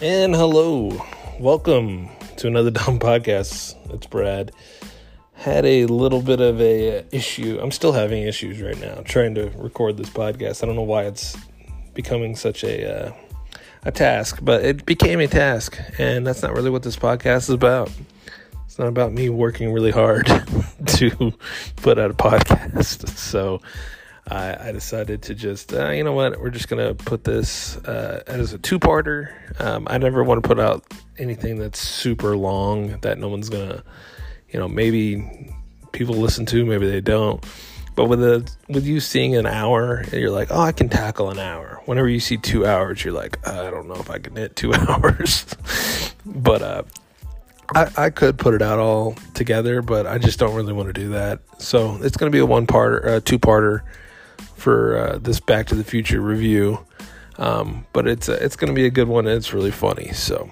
And hello, welcome to another dumb podcast. It's Brad. Had a little bit of a issue. I'm still having issues right now trying to record this podcast. I don't know why it's becoming such a uh, a task, but it became a task, and that's not really what this podcast is about. It's not about me working really hard to put out a podcast. So I, decided to just, uh, you know what, we're just going to put this uh, as a two parter. Um, I never want to put out anything that's super long that no one's going to, you know, maybe people listen to, maybe they don't. But with a with you seeing an hour, you're like, oh, I can tackle an hour. Whenever you see two hours, you're like, I don't know if I can hit two hours. but uh, I, I could put it out all together, but I just don't really want to do that. So it's going to be a one part, uh, two parter for uh, this Back to the Future review. Um, but it's it's going to be a good one and it's really funny. So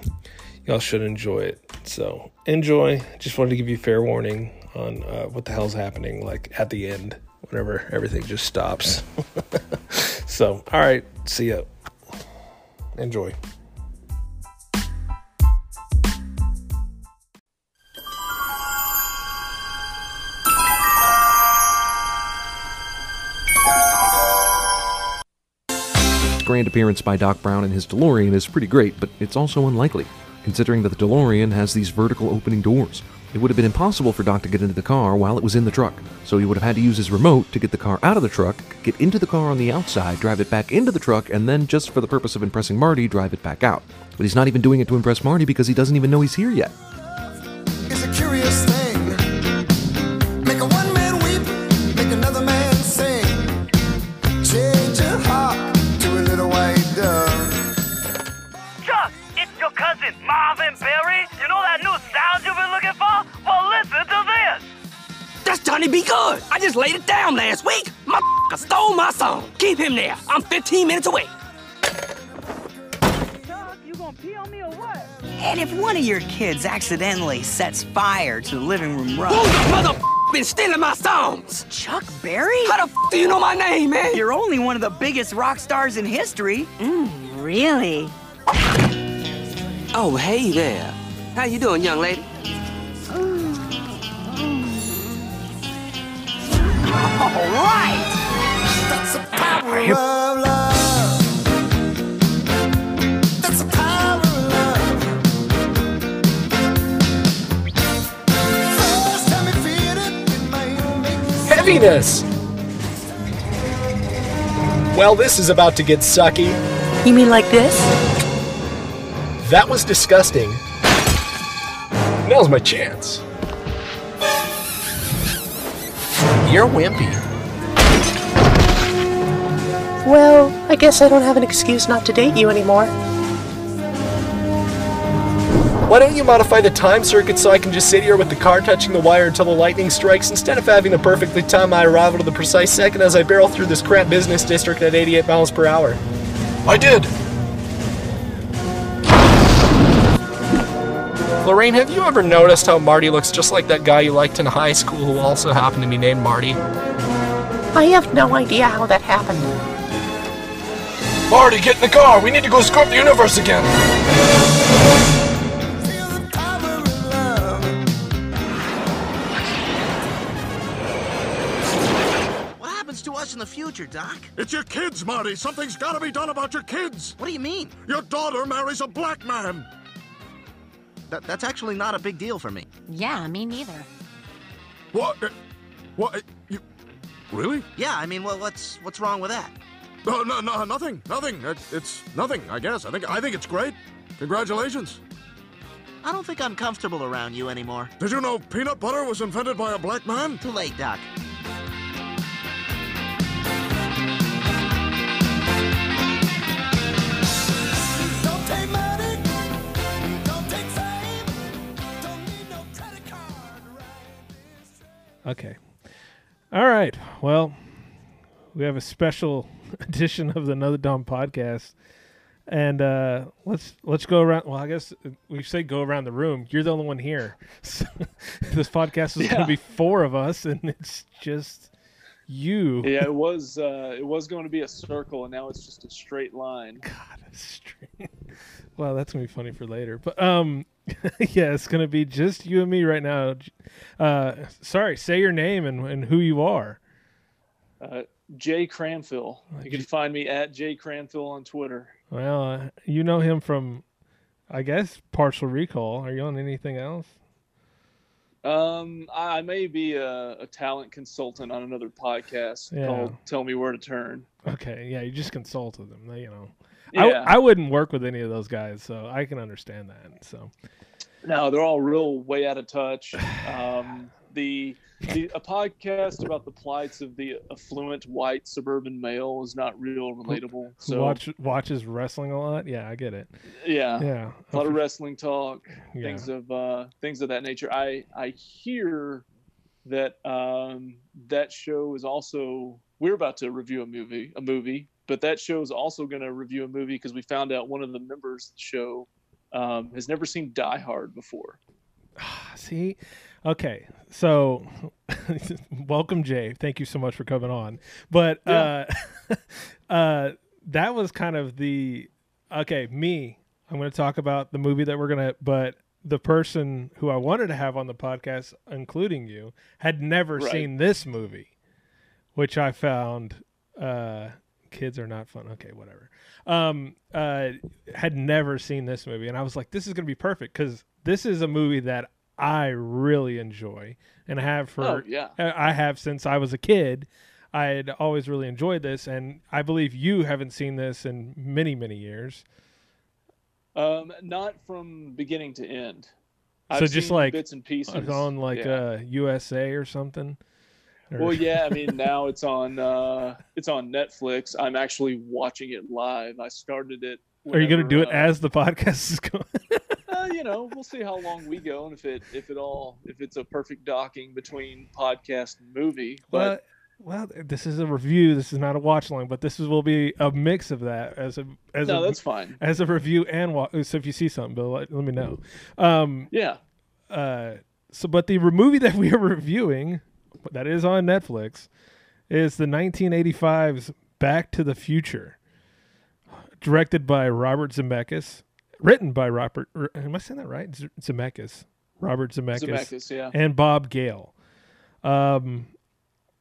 y'all should enjoy it. So enjoy. Just wanted to give you fair warning on uh, what the hell's happening, like at the end, whenever everything just stops. so, all right, see ya. Enjoy. Grand appearance by Doc Brown in his DeLorean is pretty great, but it's also unlikely, considering that the DeLorean has these vertical opening doors. It would have been impossible for Doc to get into the car while it was in the truck, so he would have had to use his remote to get the car out of the truck, get into the car on the outside, drive it back into the truck, and then, just for the purpose of impressing Marty, drive it back out. But he's not even doing it to impress Marty because he doesn't even know he's here yet. Johnny B. Goode. I just laid it down last week. My stole my song. Keep him there. I'm 15 minutes away. You gonna pee on me or what? And if one of your kids accidentally sets fire to the living room Who rug, the mother been stealing my songs? Chuck Berry? How the f- do you know my name, man? You're only one of the biggest rock stars in history. Mm, really? Oh, hey there. How you doing, young lady? All right. That's the power of love. That's the power of love. First time you feel it, it might make you Heaviness! Well, this is about to get sucky. You mean like this? That was disgusting. Now's my chance. You're wimpy. Well, I guess I don't have an excuse not to date you anymore. Why don't you modify the time circuit so I can just sit here with the car touching the wire until the lightning strikes instead of having to perfectly time my arrival to the precise second as I barrel through this crap business district at 88 miles per hour? I did. Lorraine, have you ever noticed how Marty looks just like that guy you liked in high school who also happened to be named Marty? I have no idea how that happened. Marty, get in the car. We need to go scope the universe again. feel the power of love. What happens to us in the future, Doc? It's your kids, Marty. Something's got to be done about your kids. What do you mean? Your daughter marries a black man. That, that's actually not a big deal for me. Yeah, me neither. What? Uh, What? uh, You really? Yeah, I mean, well, what's what's wrong with that? No, no, no, nothing, nothing. It, it's nothing. I guess. I think. I think it's great. Congratulations. I don't think I'm comfortable around you anymore. Did you know peanut butter was invented by a black man? Too late, Doc. Okay. All right. Well, we have a special edition of the Another Dumb podcast. And uh, let's let's go around. Well, I guess we say go around the room. You're the only one here. So this podcast is going to be four of us, and it's just you. Yeah, it was uh, it was going to be a circle, and now it's just a straight line. God, it's straight. Well, that's gonna be funny for later. But um, yeah, it's gonna be just you and me right now. Uh, sorry, say your name and, and who you are. Uh, Jay Cranfill. You can find me at Jay Cranfill on Twitter. Well, uh, you know him from, I guess, Partial Recall. Are you on anything else? Um, I I may be a, a talent consultant on another podcast Yeah. called "Tell Me Where to Turn." Okay, yeah, you just consulted them. They, you know, Yeah. I I wouldn't work with any of those guys, so I can understand that. So No, they're all real way out of touch. Um, the, the a podcast about the plights of the affluent white suburban male is not real relatable. So watch watches wrestling a lot. Yeah, I get it. yeah, Yeah. a lot of wrestling talk, Yeah. things of uh, things of that nature. I I hear that um, that show is also we're about to review a movie, a movie, but that show is also going to review a movie because we found out one of the members of the show um, has never seen Die Hard before. See, okay, so welcome, Jay. Thank you so much for coming on. But uh, uh, that was kind of the okay. Me, I'm going to talk about the movie that we're gonna, but the person who I wanted to have on the podcast, including you, had never Right. seen this movie, which I found. Uh, kids are not fun. Okay, whatever. Um, uh, had never seen this movie, and I was like, this is gonna be perfect because this is a movie that I really enjoy and have for Oh, yeah. I I have since I was a kid. I had always really enjoyed this, and I believe you haven't seen this in many, many years. Um, not from beginning to end. so I've just like bits and pieces on like Yeah. uh, USA or something. Well, yeah, I mean now it's on uh, it's on Netflix. I'm actually watching it live. I started it. Are you going to do it uh, as the podcast is going? uh, you know, we'll see how long we go and if it if it all if it's a perfect docking between podcast and movie. But well, this is a review. This is not a watch along, but this is, will be a mix of that as a as No, a, that's fine. as a review and wa- so if you see something, Bill, let, let me know. Um, yeah, uh, so but the movie that we are reviewing that is on Netflix is the 1985's Back to the Future, directed by Robert Zemeckis, written by Robert. Am I saying that right? Zemeckis, Robert Zemeckis, Zemeckis, yeah. and Bob Gale. Um,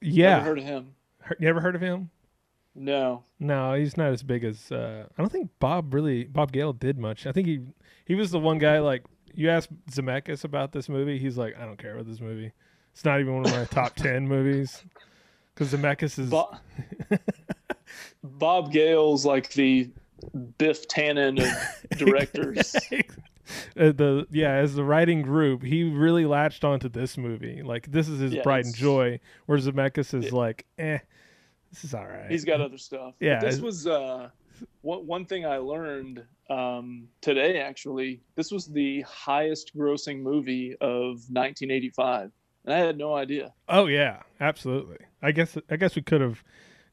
yeah, Never heard of him. You ever heard of him? No. No, he's not as big as. Uh, I don't think Bob really Bob Gale did much. I think he he was the one guy like you asked Zemeckis about this movie. He's like, I don't care about this movie. It's not even one of my top ten movies. Because Zemeckis is Bo- Bob Gale's like the Biff Tannen of directors. uh, the yeah as the writing group. He really latched onto this movie. Like this is his Yeah, pride and it's- joy. Where Zemeckis is like, eh, this is all right. He's got other stuff. But Yeah, this was uh, one one thing I learned um, today. Actually, this was the highest grossing movie of 1985, and I had no idea. Oh yeah, absolutely. I guess I guess we could have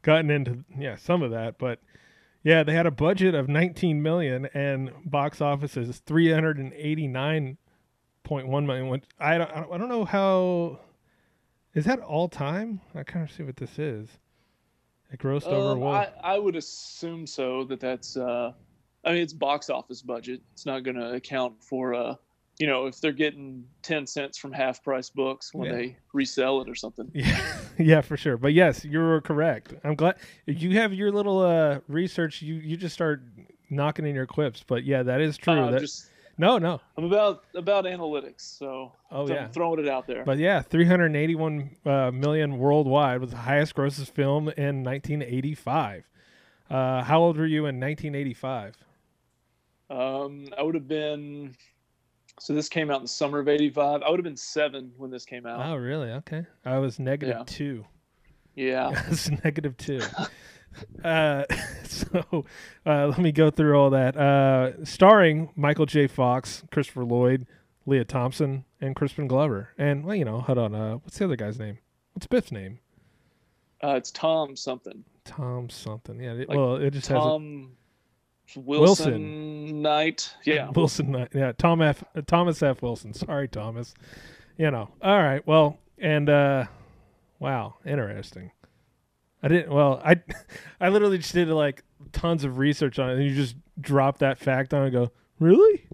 gotten into yeah some of that, but yeah, they had a budget of 19 million and box office is 389.1 million. Which I don't I don't know how is that all time? I kind of see what this is. It grossed over Um, what? I, I would assume so. That that's. Uh, I mean, it's box office budget. It's not going to account for. Uh, you know, if they're getting 10 cents from half price books when Yeah. they resell it or something. Yeah, yeah, for sure. But yes, you're correct. I'm glad you have your little uh, research. You you just start knocking in your quips. But yeah, that is true. Uh, that, just- no, no. I'm about about analytics, so Oh, so yeah. I'm throwing it out there. But yeah, 381 uh, million worldwide was the highest grossest film in 1985. Uh, how old were you in 1985? Um, I would have been. So this came out in the summer of '85. I would have been seven when this came out. Oh, really? Okay. I was negative Yeah. two. Yeah. I was negative two. uh, so uh, let me go through all that. Uh, starring Michael J. Fox, Christopher Lloyd, Lea Thompson, and Crispin Glover. And, well, you know, hold on. Uh, what's the other guy's name? What's Biff's name? Uh, it's Tom something. Tom something. Yeah. It, Like well, it just has. a- Tom Wilson, Wilson. Knight. Yeah. Wilson. uh, Yeah, Tom F. uh, Thomas F. Wilson. Sorry, Thomas. You know. All right. Well, and uh, wow, interesting. I didn't. Well, I, I literally just did like tons of research on it, and you just drop that fact on and go, Really?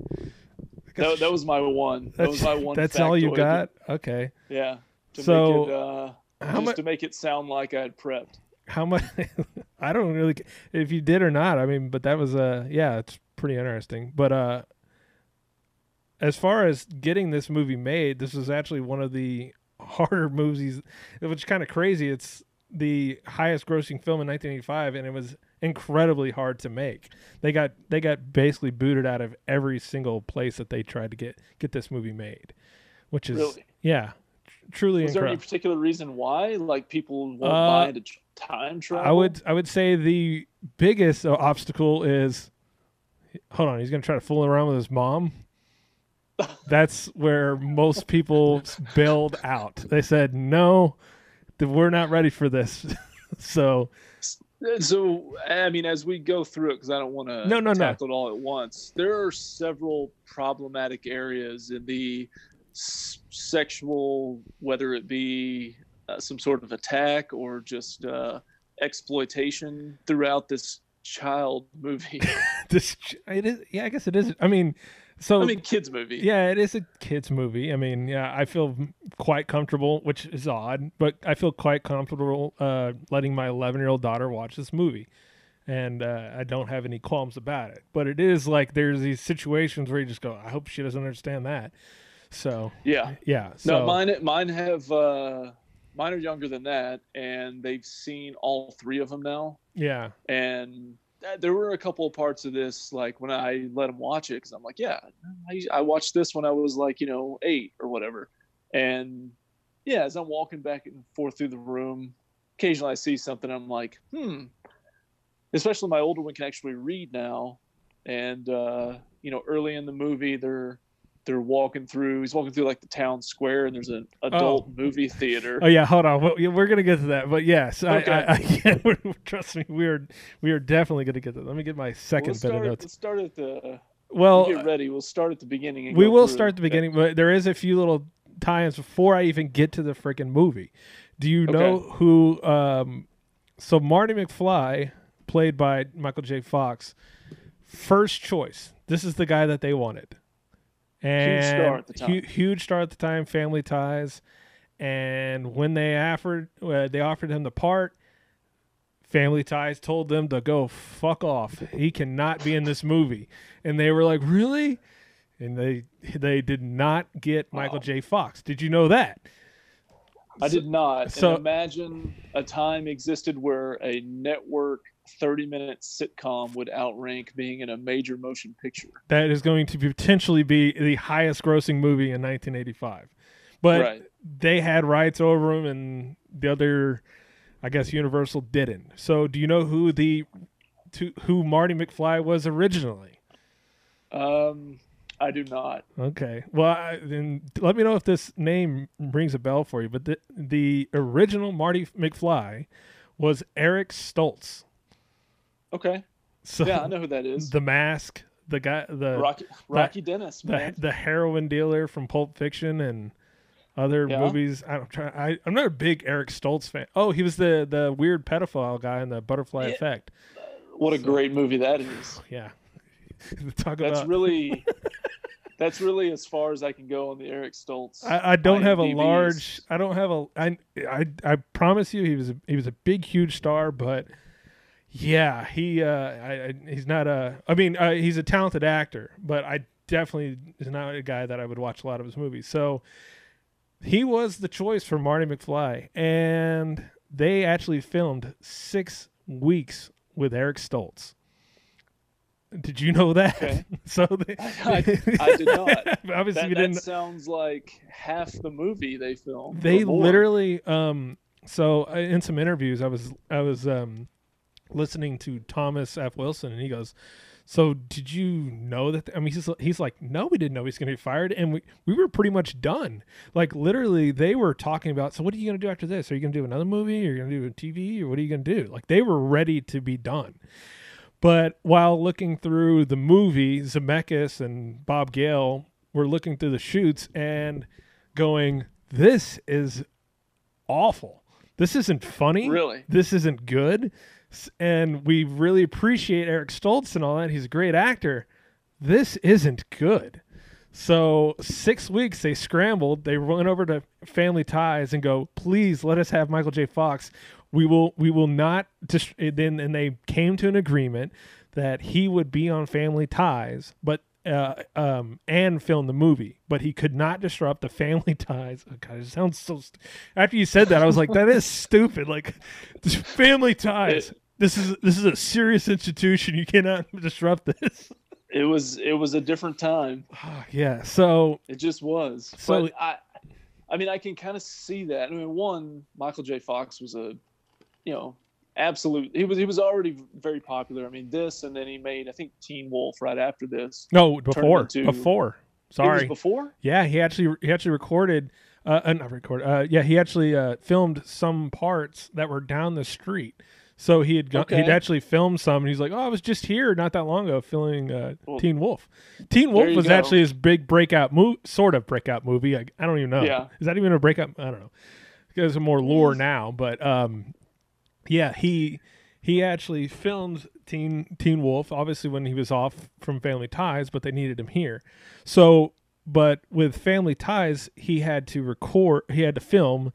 That, that was my one. That was my one. That's all you got. Okay. Yeah. To So, make it, uh, how just mu- to make it sound like I had prepped. How much? I don't really if you did or not. I mean, but that was uh yeah, it's pretty interesting. But uh, as far as getting this movie made, this was actually one of the harder movies, which is kind of crazy. It's the highest grossing film in 1985, and it was incredibly hard to make. They got they got basically booted out of every single place that they tried to get get this movie made, which is Really? yeah, truly Was there any particular reason why? Like people won't Uh, mind a time travel? I would I would say the biggest uh, obstacle is hold on, he's gonna try to fool around with his mom. That's where most people bailed out. They said no, we're not ready for this. so So, I mean, as we go through it, because I don't want to No, no, no. tackle it all at once, there are several problematic areas in the s- sexual, whether it be uh, some sort of attack or just uh, exploitation throughout this child movie. this it is yeah, I guess it is. I mean, so I mean, kids movie. Yeah, it is a kids movie. I mean, yeah, I feel quite comfortable, which is odd, but I feel quite comfortable uh, letting my 11 year old daughter watch this movie, and uh, I don't have any qualms about it. But it is like there's these situations where you just go, I hope she doesn't understand that. So Yeah. yeah. So No, mine mine have uh, mine are younger than that, and they've seen all three of them now. yeah, and there were a couple of parts of this like when i let them watch it because i'm like yeah I, I watched this when i was like you know eight or whatever and yeah as i'm walking back and forth through the room occasionally i see something i'm like hmm especially my older one can actually read now and uh you know early in the movie they're they're walking through he's walking through like the town square and there's an adult movie theater Oh yeah, hold on. Well, We're gonna get to that, but yes, Okay. I, I, I yeah, trust me, we are we are definitely gonna get to that. Let me get my 2nd let's bit of notes. let's start at the Well, get ready we'll start at the beginning and we will start at the beginning, but there is a few little tie-ins before I even get to the freaking movie. Do you know who? Um, so Marty McFly, played by Michael J. Fox, first choice. This is the guy that they wanted. And star at the time. hu- huge star at the time. Family Ties, and when they offered uh, they offered him the part, Family Ties told them to go fuck off. He cannot be in this movie, and they were like, really? And they they did not get Michael J. Fox. Did you know that? I did not. so- and imagine a time existed where a network 30 minute sitcom would outrank being in a major motion picture. That is going to potentially be the highest grossing movie in 1985. But Right. they had rights over him, and the other, I guess, Universal didn't. So, do you know who the to, who Marty McFly was originally? Um, I do not. Okay. Well, I, then let me know if this name rings a bell for you. But the the original Marty McFly was Eric Stoltz. Okay. So yeah, I know who that is. The Mask, the guy, the Rocky- the- Dennis, the, man. the heroin dealer from Pulp Fiction and other Yeah. movies. I don't try. I, I'm not a big Eric Stoltz fan. Oh, he was the the weird pedophile guy in the Butterfly Yeah. Effect. What a great movie that is. Yeah. Talk That's about really that's really as far as I can go on the Eric Stoltz. I, I don't have a large. I don't have a. I, I I promise you, he was a, he was a big, huge star, but yeah, he uh, I, he's not a. I mean, uh, he's a talented actor, but I definitely is not a guy that I would watch a lot of his movies. So he was the choice for Marty McFly, and they actually filmed six weeks with Eric Stoltz. Did you know that? Okay. so they, I, I did not. Obviously, that didn't. sounds like half the movie they filmed. they literally um so uh, in some interviews i was i was um listening to thomas f wilson and he goes so did you know that i mean he's, he's like no we didn't know he was going to be fired and we, we were pretty much done like literally they were talking about so what are you going to do after this are you going to do another movie are you going to do a tv or what are you going to do like they were ready to be done but while looking through the movie, Zemeckis and Bob Gale were looking through the shoots and going, "This is awful. This isn't funny. Really? This isn't good." And we really appreciate Eric Stoltz and all that. He's a great actor. this isn't good. So six weeks they scrambled. They went over to Family Ties and go, please let us have Michael J. Fox. We will we will not. Dis-, then and they came to an agreement that he would be on Family Ties, but uh, um, and film the movie, but he could not disrupt the family ties. Oh God, it sounds so. St- After you said that, I was like, that is stupid. Like, family ties. This is this is a serious institution. You cannot disrupt this. It was it was a different time. yeah. So It just was. So- but I, I mean, I can kind of see that. I mean, one, Michael J. Fox was a, you know, absolute. He was he was already very popular. I mean, this and then he made I think Teen Wolf right after this. no, before into- before. Sorry. before. Yeah, he actually he actually recorded. Uh, uh not recorded. Uh, yeah, he actually uh, filmed some parts that were down the street. So he had go- he'd actually filmed some, and he's like, "Oh, I was just here not that long ago filming uh, Well, Teen Wolf." Teen Wolf was go. actually his big breakout movie, sort of breakout movie. I, I don't even know. Yeah. is that even a breakout? I don't know. There's some more lore now, but um, yeah, he he actually filmed Teen Teen Wolf, obviously when he was off from Family Ties, but they needed him here. So, but with Family Ties, he had to record, he had to film,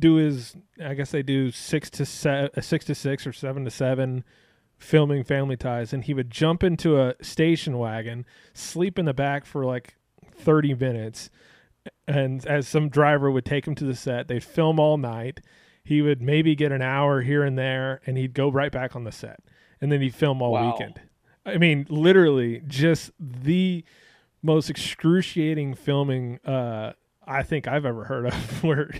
do his, I guess they do six to uh, six to six or seven to seven, filming Family Ties, and he would jump into a station wagon, sleep in the back for like thirty minutes, and as some driver would take him to the set, they'd film all night. He would maybe get an hour here and there, and he'd go right back on the set, and then he'd film all Wow. weekend. I mean, literally, just the most excruciating filming uh, I think I've ever heard of. Where,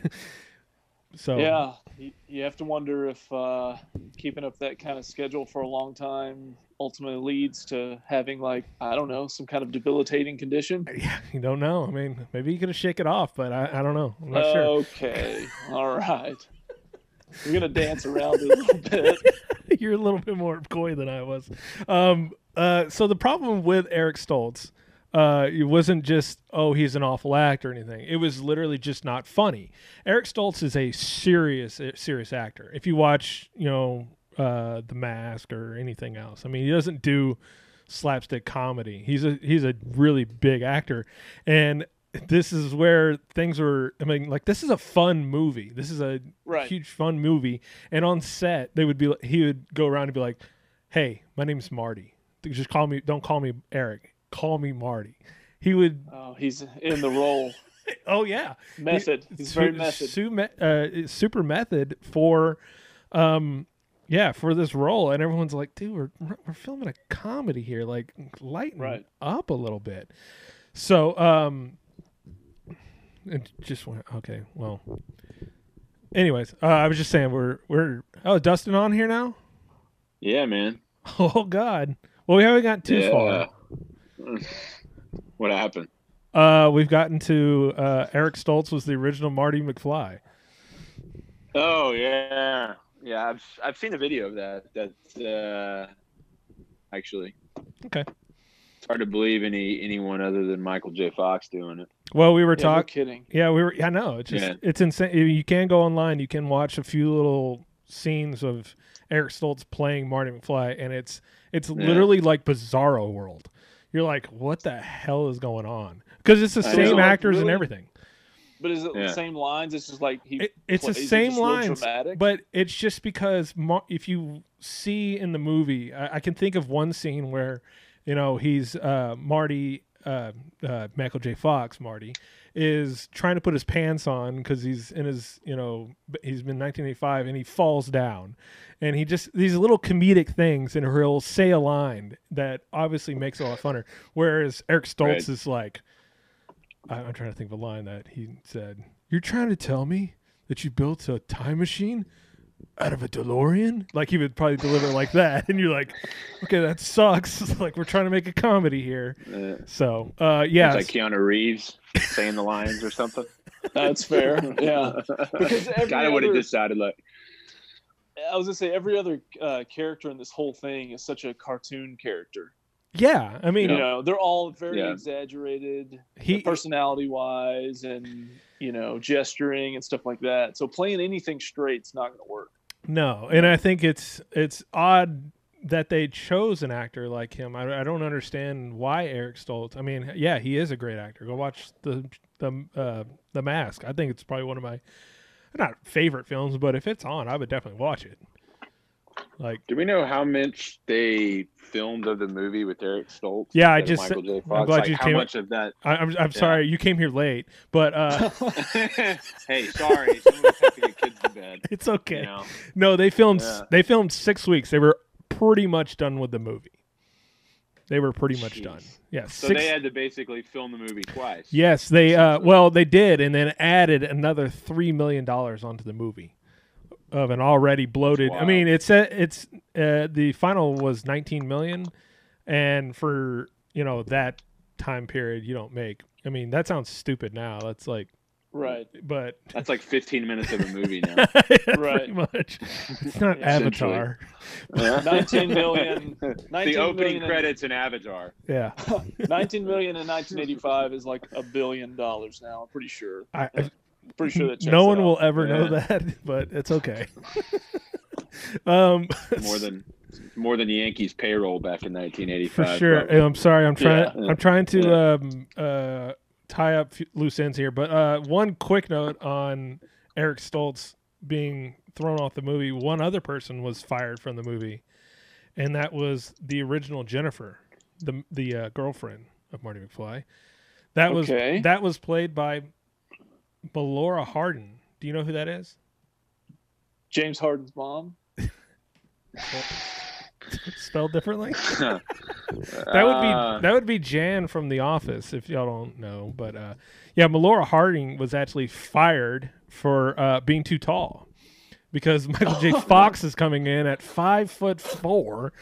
so Yeah, you, you have to wonder if uh, keeping up that kind of schedule for a long time ultimately leads to having like I don't know some kind of debilitating condition. Yeah you don't know. I mean, maybe you could shake it off, but I, I don't know. I'm not sure. Okay, all right. We're gonna dance around it a little bit. You're a little bit more coy than I was. Um, uh, so the problem with Eric Stoltz, uh, it wasn't just oh he's an awful actor or anything. It was literally just not funny. Eric Stoltz is a serious serious actor. If you watch, you know, uh, The Mask or anything else, I mean, he doesn't do slapstick comedy. He's a he's a really big actor, and this is where things were. I mean, like this is a fun movie. This is a Right. huge fun movie. And on set, they would be he would go around and be like, "Hey, my name's Marty. Just call me. Don't call me Eric. Call me Marty." He would. Oh, he's in the role. Oh yeah, Method. He- He's su- very method. su- uh, super method for, um, yeah, for this role, and everyone's like, "Dude, we're we're filming a comedy here. Like, lighten Right. up a little bit." So, um, it just went okay. Well, anyways, uh, I was just saying we're we're oh Dustin on here now. Yeah, man. Oh God. Well, we haven't gotten too far. What happened? Uh, we've gotten to uh, Eric Stoltz was the original Marty McFly. Oh yeah, yeah. I've I've seen a video of that. That's uh, actually Okay. it's hard to believe any anyone other than Michael J. Fox doing it. Well, we were Yeah, no talking. kidding. Yeah, we were. I know it's just Yeah. it's insane. You can go online. You can watch a few little scenes of Eric Stoltz playing Marty McFly, and it's it's literally like Bizarro World. You're like, what the hell is going on? Because it's the I same know. actors and Really? everything. But is it Yeah. the same lines? It's just like he. It, it's the plays it same just real lines, but it's just because Mar- if you see in the movie, I, I can think of one scene where, you know, he's uh, Marty, uh, uh, Michael J. Fox, Marty, is trying to put his pants on because he's in his, you know, he's been 1985 and he falls down, and he just these little comedic things, and he'll say a line that obviously makes it a lot funner. Whereas Eric Stoltz Right. is like. I- I'm trying to think of a line that he said. You're trying to tell me that you built a time machine out of a DeLorean? Like he would probably deliver it like that, and you're like, okay, that sucks. like we're trying to make a comedy here. Uh, So, uh, yeah, It's like Keanu Reeves saying the lines or something. That's fair. Yeah. Because every kind of what it other- just sounded like. I was gonna say every other uh, character in this whole thing is such a cartoon character. yeah. I mean, You know, they're all very Yeah. exaggerated, He- personality wise, and you know, gesturing and stuff like that. So playing anything straight's not gonna work. no, and I think it's it's odd that they chose an actor like him. I, I don't understand why Eric Stoltz. I mean, yeah, he is a great actor. Go watch the the uh, the Mask. I think it's probably one of my not favorite films, but if it's on, I would definitely watch it. Like, Do we know how much they filmed of the movie with Eric Stoltz? yeah, I just Michael J. I'm glad Like, you how came. much of that? I, I'm I'm Yeah. sorry you came here late, but uh, hey, sorry, some of us have to get kids to bed. It's okay. you know? No, they filmed Yeah. they filmed six weeks. They were pretty much done with the movie. They were pretty much done. Yeah, So six. they had to basically film the movie twice. yes, they uh, well they did, and then added another three million dollars onto the movie of an already bloated. I mean, it's uh, it's uh, the final was nineteen million, and for you know that time period, you don't make. I mean, that sounds stupid now. That's like Right. but That's like 15 minutes of a movie now. pretty much. It's not Essentially. Avatar. 19 million. 19 the opening million in- credits in Avatar. Yeah. 19 million in 1985 is like a billion dollars now. I'm pretty sure. I, I- pretty sure that no one out. will ever know that, but it's okay. um, More than more than Yankees payroll back in 1985. for sure. probably. I'm sorry. I'm trying. Yeah. I'm trying to Yeah. um, uh, tie up loose ends here. But uh, one quick note on Eric Stoltz being thrown off the movie. One other person was fired from the movie, and that was the original Jennifer, the the uh, girlfriend of Marty McFly. That was Okay. that was played by Melora Hardin. Do you know who that is? James Harden's mom. Spelled differently. that would be Uh, that would be Jan from The Office if y'all don't know. But uh, yeah, Melora Harding was actually fired for uh, being too tall because Michael J. Fox is coming in at five foot four,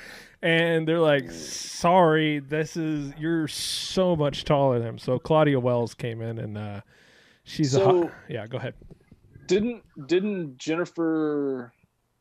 and they're like, "Sorry, this is you're so much taller than him." So Claudia Wells came in and uh, she's a So- hot, yeah. Go ahead. Didn't didn't Jennifer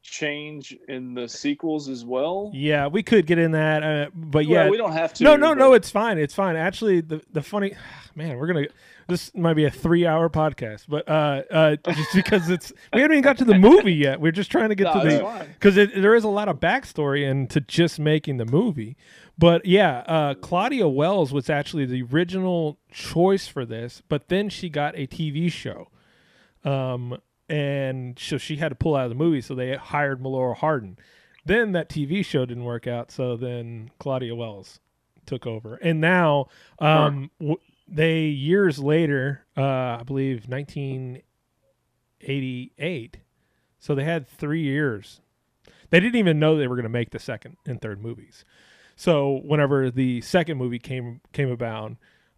change in the sequels as well? Yeah, we could get in that, uh, but Well, yeah, we don't have to, No, no, no. It's fine. It's fine. Actually, the the funny man, we're gonna. This might be a three-hour podcast, but uh, uh, just because it's we haven't even got to the movie yet. We're just trying to get No, to the because there is a lot of backstory into just making the movie. But yeah, uh, Claudia Wells was actually the original choice for this, but then she got a TV show. Um, and so she had to pull out of the movie, so they hired Melora Hardin. Then that TV show didn't work out, so then Claudia Wells took over. And now, um, w- they years later, uh, I believe 1988, so they had three years. They didn't even know they were going to make the second and third movies. So whenever the second movie came came about,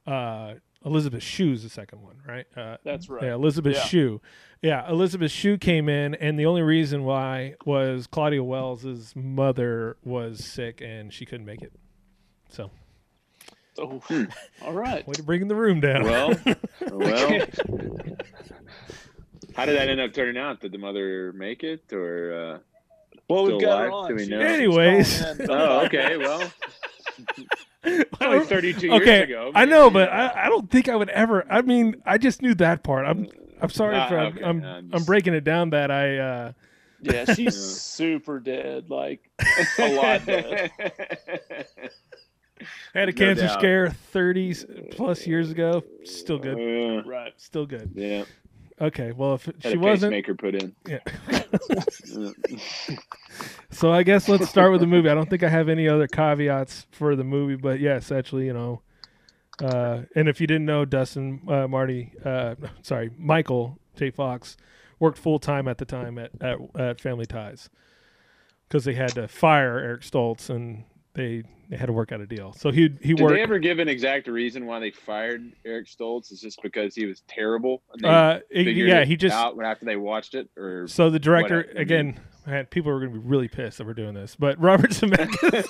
uh, Elizabeth Shue's the second one, right? Uh, That's right. Yeah, Elizabeth Yeah. Shue. Yeah, Elizabeth Shue came in, and the only reason why was Claudia Wells's mother was sick and she couldn't make it. So, Oh, all right. way to bring the room down. Well, well. How did that end up turning out? Did the mother make it, or uh, Well, we've got her on. Do we know? Anyways. oh, okay. Well, only 32 years okay, ago. I know, but I, I don't think I would ever. I mean, I just knew that part. I'm I'm sorry Ah, for okay, I'm I'm I'm breaking it down that I. uh Yeah, she's super dead. Like a lot dead. had a No cancer doubt. scare 30 plus years ago. Still good. Uh, Right. Still good. yeah. Okay. Well, if Had she a wasn't, pacemaker put in. yeah. so I guess let's start with the movie. I don't think I have any other caveats for the movie, but yes, actually, you know. Uh, and if you didn't know, Dustin, uh, Marty, uh, sorry, Michael J. Fox worked full time at the time at, at, at Family Ties because they had to fire Eric Stoltz and they they had to work out a deal. So he he Did worked. they ever give an exact reason why they fired Eric Stoltz? Is just because he was terrible? Uh, yeah, he just- out after they watched it, or So the director what? Again, man, people are going to be really pissed that we're doing this. But Robert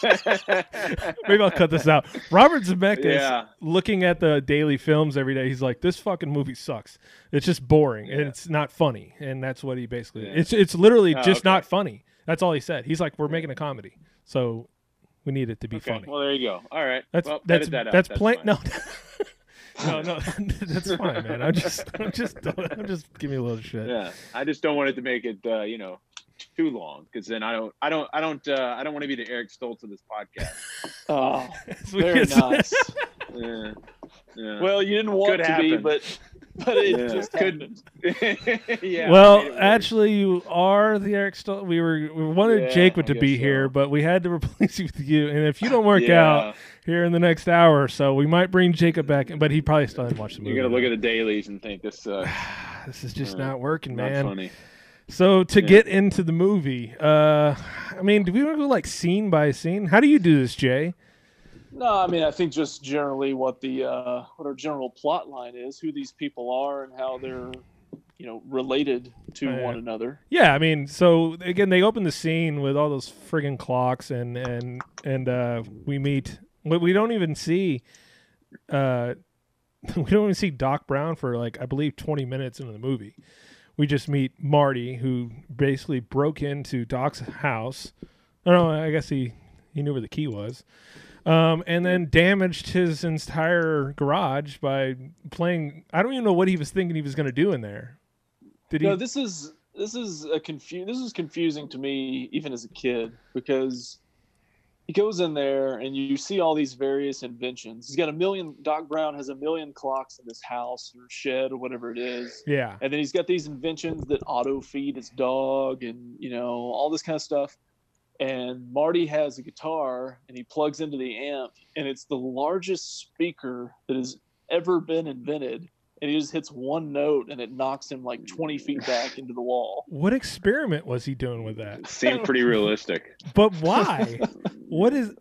Zemeckis, maybe I'll cut this out. Robert Zemeckis, Yeah. looking at the daily films every day, he's like, "This fucking movie sucks. It's just boring and it's not funny." And that's what he basically. Yeah. It's it's literally Oh, just okay. not funny. That's all he said. He's like, "We're making a comedy, so we need it to be Okay, funny." well there you go. All right, That's well, that's that that's, That's plain. fine. No, no, no, that's fine, man. I'm just, I'm just, I'm just give me a little shit. Yeah, I just don't want it to make it, uh, you know, too long because then I don't I don't I don't uh, I don't want to be the Eric Stoltz of this podcast. Oh, very nice. Yeah. Yeah. Well, you didn't want Could to be, but but it Yeah. just couldn't. yeah. well, I made it worse. actually, you are the Eric Stoltz. We were we wanted Yeah, Jacob to be so. here, but we had to replace you with you. And if you don't work Yeah. out here in the next hour or so, we might bring Jacob back. But he probably still hasn't watched the movie. You're gonna look at the dailies and think this uh, this is just uh, not working, not man. funny. So to Yeah. get into the movie, uh, I mean, do we want to go like scene by scene? How do you do this, Jay? No, I mean I think just generally what the uh, what our general plot line is, who these people are, and how they're you know related to Oh, yeah. one another. Yeah, I mean, so again, they open the scene with all those friggin' clocks, and and and uh, we meet. We we don't even see. Uh, we don't even see Doc Brown for like I believe twenty minutes into the movie. We just meet Marty, who basically broke into Doc's house. I don't know. I guess he he knew where the key was. Um, and then damaged his entire garage by playing. I don't even know what he was thinking he was going to do in there. Did he? No, this is this is a confu- This is confusing to me even as a kid because he goes in there and you see all these various inventions. He's got a million. Doc Brown has a million clocks in his house or shed or whatever it is. Yeah. And then he's got these inventions that auto feed his dog and you know all this kind of stuff. And Marty has a guitar and he plugs into the amp and it's the largest speaker that has ever been invented. And he just hits one note and it knocks him like 20 feet back into the wall. What experiment was he doing with that? Seemed pretty realistic. But why? what is?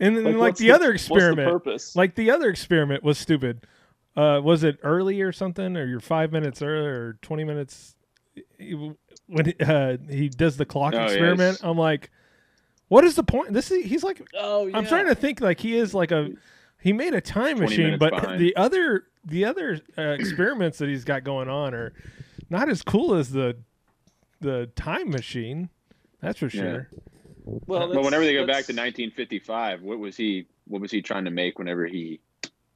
And then, Like, like, the, the- other what's the experiment, purpose? like the other experiment was stupid. Uh, was it early or something, or you're five minutes early or twenty minutes? When he, uh, he does the clock Oh, experiment, yes. I'm like, what is the point? This is he's like, Oh, I'm trying to think like he is like a he made a time machine, but behind. the other the other uh, experiments that he's got going on are not as cool as the the time machine. That's for sure. Well, but whenever they go back to 1955, what was he? What was he trying to make? Whenever he,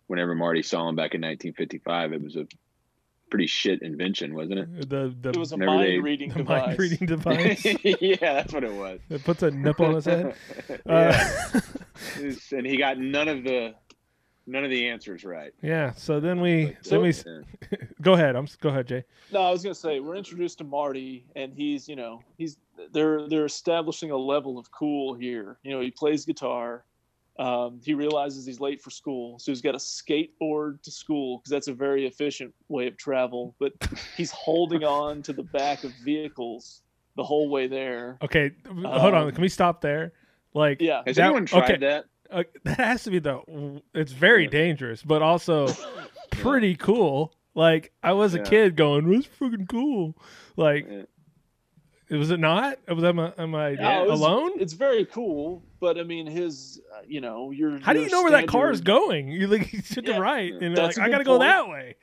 whenever Marty saw him back in 1955, it was a pretty shit invention, wasn't it? The the It was a Whenever they- mind reading the device. mind reading device yeah, that's what it was. It puts a nip on his head. yeah. Uh, and he got none of the none of the answers right. yeah. So then we So- then we go ahead. I'm go ahead, Jay. No, I was gonna say we're introduced to Marty, and he's you know he's they're they're establishing a level of cool here. You know, he plays guitar. Um, he realizes he's late for school, so he's got a skateboard to school because that's a very efficient way of travel. But he's holding on to the back of vehicles the whole way there. Okay, hold on. Um, Can we stop there? Like, Yeah. Has that- anyone tried okay, that? Uh, that has to be the. It's very dangerous, but also pretty cool. Like I was a kid going, "It's freaking cool." Like, Yeah. Was it not? Was am I, am I No, it's- alone? It's very cool, but I mean, his, uh, you know, your. How do you know where that car is going? You like you to the Yeah, right, and like, I good gotta go that way.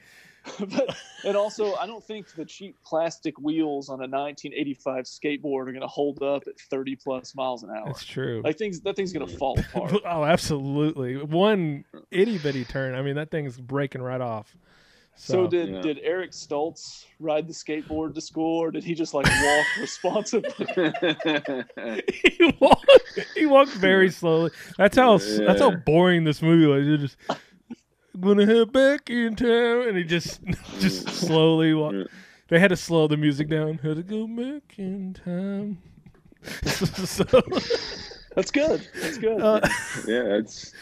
but and also I don't think the cheap plastic wheels on a 1985 skateboard are going to hold up at 30 plus miles an hour. That's true. Like things that thing's going to fall apart. oh, absolutely. One itty bitty turn. I mean, that thing's breaking right off. So, So, did Yeah. did Eric Stoltz ride the skateboard to school, or did he just like walk responsibly? he walked. He walked very slowly. That's how. That's how boring this movie was. You just gonna head back in town, and he just just slowly walk. They had to slow the music down. Had to go back in time. so, That's good. That's good. uh, yeah, that's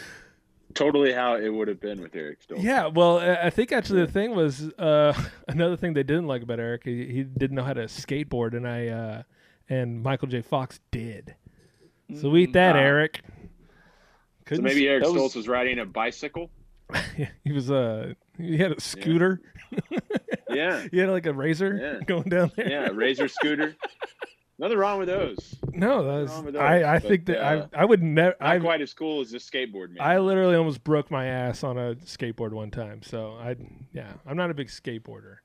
totally how it would have been with Eric Stoltz. yeah, well, I think actually the thing was uh, another thing they didn't like about Eric. He, he didn't know how to skateboard, and I uh, and Michael J. Fox did. So eat that, Ah. Eric. So Couldn't maybe Eric Stoltz was- was riding a bicycle. he was uh he had a scooter. Yeah, he had like a razor Yeah. going down there. yeah, razor scooter. Nothing wrong with those. No, wrong that's with those, I I but, think that uh, I I would never Not I quite as cool as this skateboard man. I literally almost broke my ass on a skateboard one time. So I yeah I'm not a big skateboarder.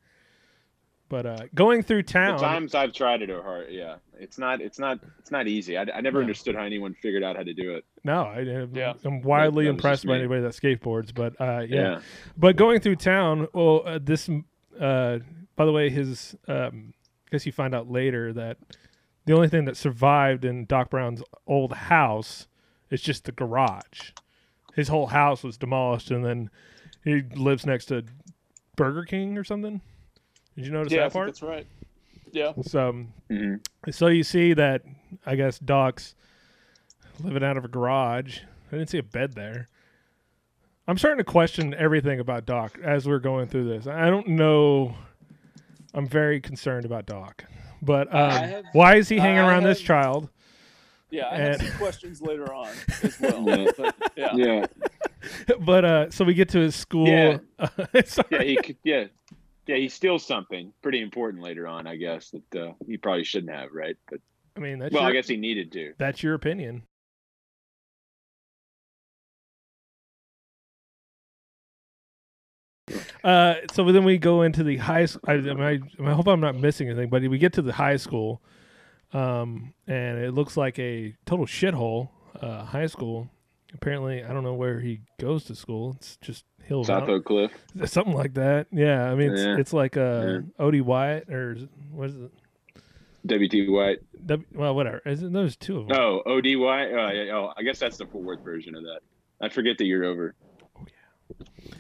But uh, going through the town, times I've tried it are hard. Yeah, it's not. It's not. It's not easy. I, I never No. understood how anyone figured out how to do it. no, I, I'm- Yeah. I'm wildly That- that impressed by anybody that skateboards. But uh, yeah. Yeah. but going through town, well, uh, this uh, by the way, his um, I guess you find out later that the only thing that survived in Doc Brown's old house is just the garage. His whole house was demolished, and then he lives next to Burger King or something. Did you notice yeah, I that think part? that's right. Yeah. So, Mm-hmm. so you see that I guess Doc's living out of a garage. I didn't see a bed there. I'm starting to question everything about Doc as we're going through this. I don't know. I'm very concerned about Doc, but um, have- why is he hanging I around this child? Yeah, I have some questions later on as well. Yeah. But, yeah. Yeah. but uh, so we get to his school. Yeah. Yeah, he could- yeah. Yeah, he steals something pretty important later on, I guess, that uh, he probably shouldn't have, right? But I mean, that's well, your, I guess he needed to. that's your opinion. Uh, so then we go into the high school. I, I, I, hope I'm not missing anything, but we get to the high school, um, and it looks like a total shithole. Uh, high school. Apparently, I don't know where he goes to school. It's just Hill South Oak Cliff. something like that. Yeah, I mean, it's, Yeah. it's like uh, O.D. Wyatt or what is it? W.T. White. W, well, whatever. Is it, there's two of them. Oh, O.D.Y. Oh, yeah, oh, I guess that's the Fort Worth version of that. I forget that you're over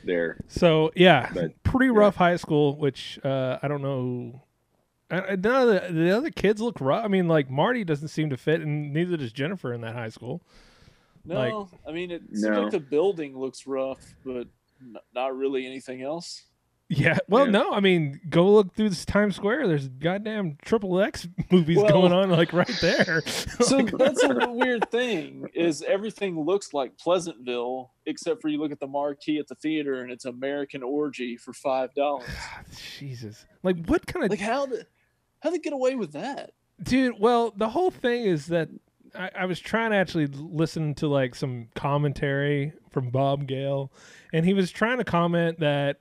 there. So yeah, But, pretty rough high school. Which uh, I don't know. I, I- none of the, the other kids look rough. I mean, like Marty doesn't seem to fit, and neither does Jennifer in that high school. No, Like- I mean it seems No. like the building looks rough, but not really anything else. Yeah. Well, Yeah. no. I mean, go look through this Times Square. There's goddamn triple X movies Well- going on like right there. So Like, that's a weird thing is everything looks like Pleasantville except for you look at the marquee at the theater and it's American Orgy for five dollars. Jesus. Like what kind of Like how the how they get away with that? dude well the whole thing is that I, I was trying to actually listen to like some commentary from bob gale and he was trying to comment that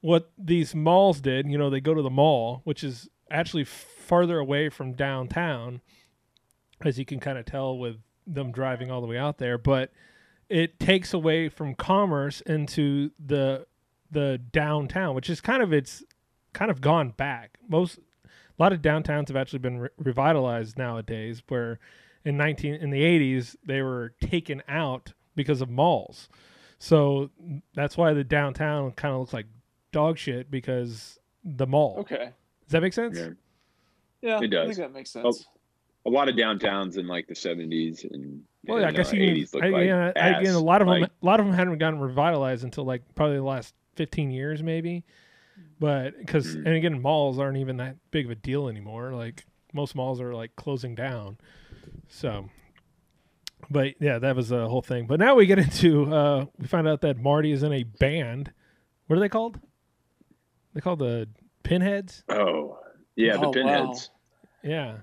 what these malls did you know they go to the mall which is actually farther away from downtown as you can kind of tell with them driving all the way out there but it takes away from commerce into the the downtown which is kind of it's kind of gone back. Most a lot of downtowns have actually been re- revitalized nowadays where in 19 in the 80s they were taken out because of malls. So that's why the downtown kind of looks like dog shit because the mall Okay. does that make sense Yeah. Yeah, It I does. think that makes Oh, sense. A lot of downtowns in like the 70s and well yeah i guess uh, you can, 80s look I, like yeah, ass. again a lot of them a lot of them hadn't gotten revitalized until like probably the last 15 years maybe but because Mm. and again malls aren't even that big of a deal anymore like most malls are like closing down so but yeah that was the whole thing but now we get into uh we find out that marty is in a band what are they called they called the pinheads Oh, yeah, the Oh, wow. pinheads. yeah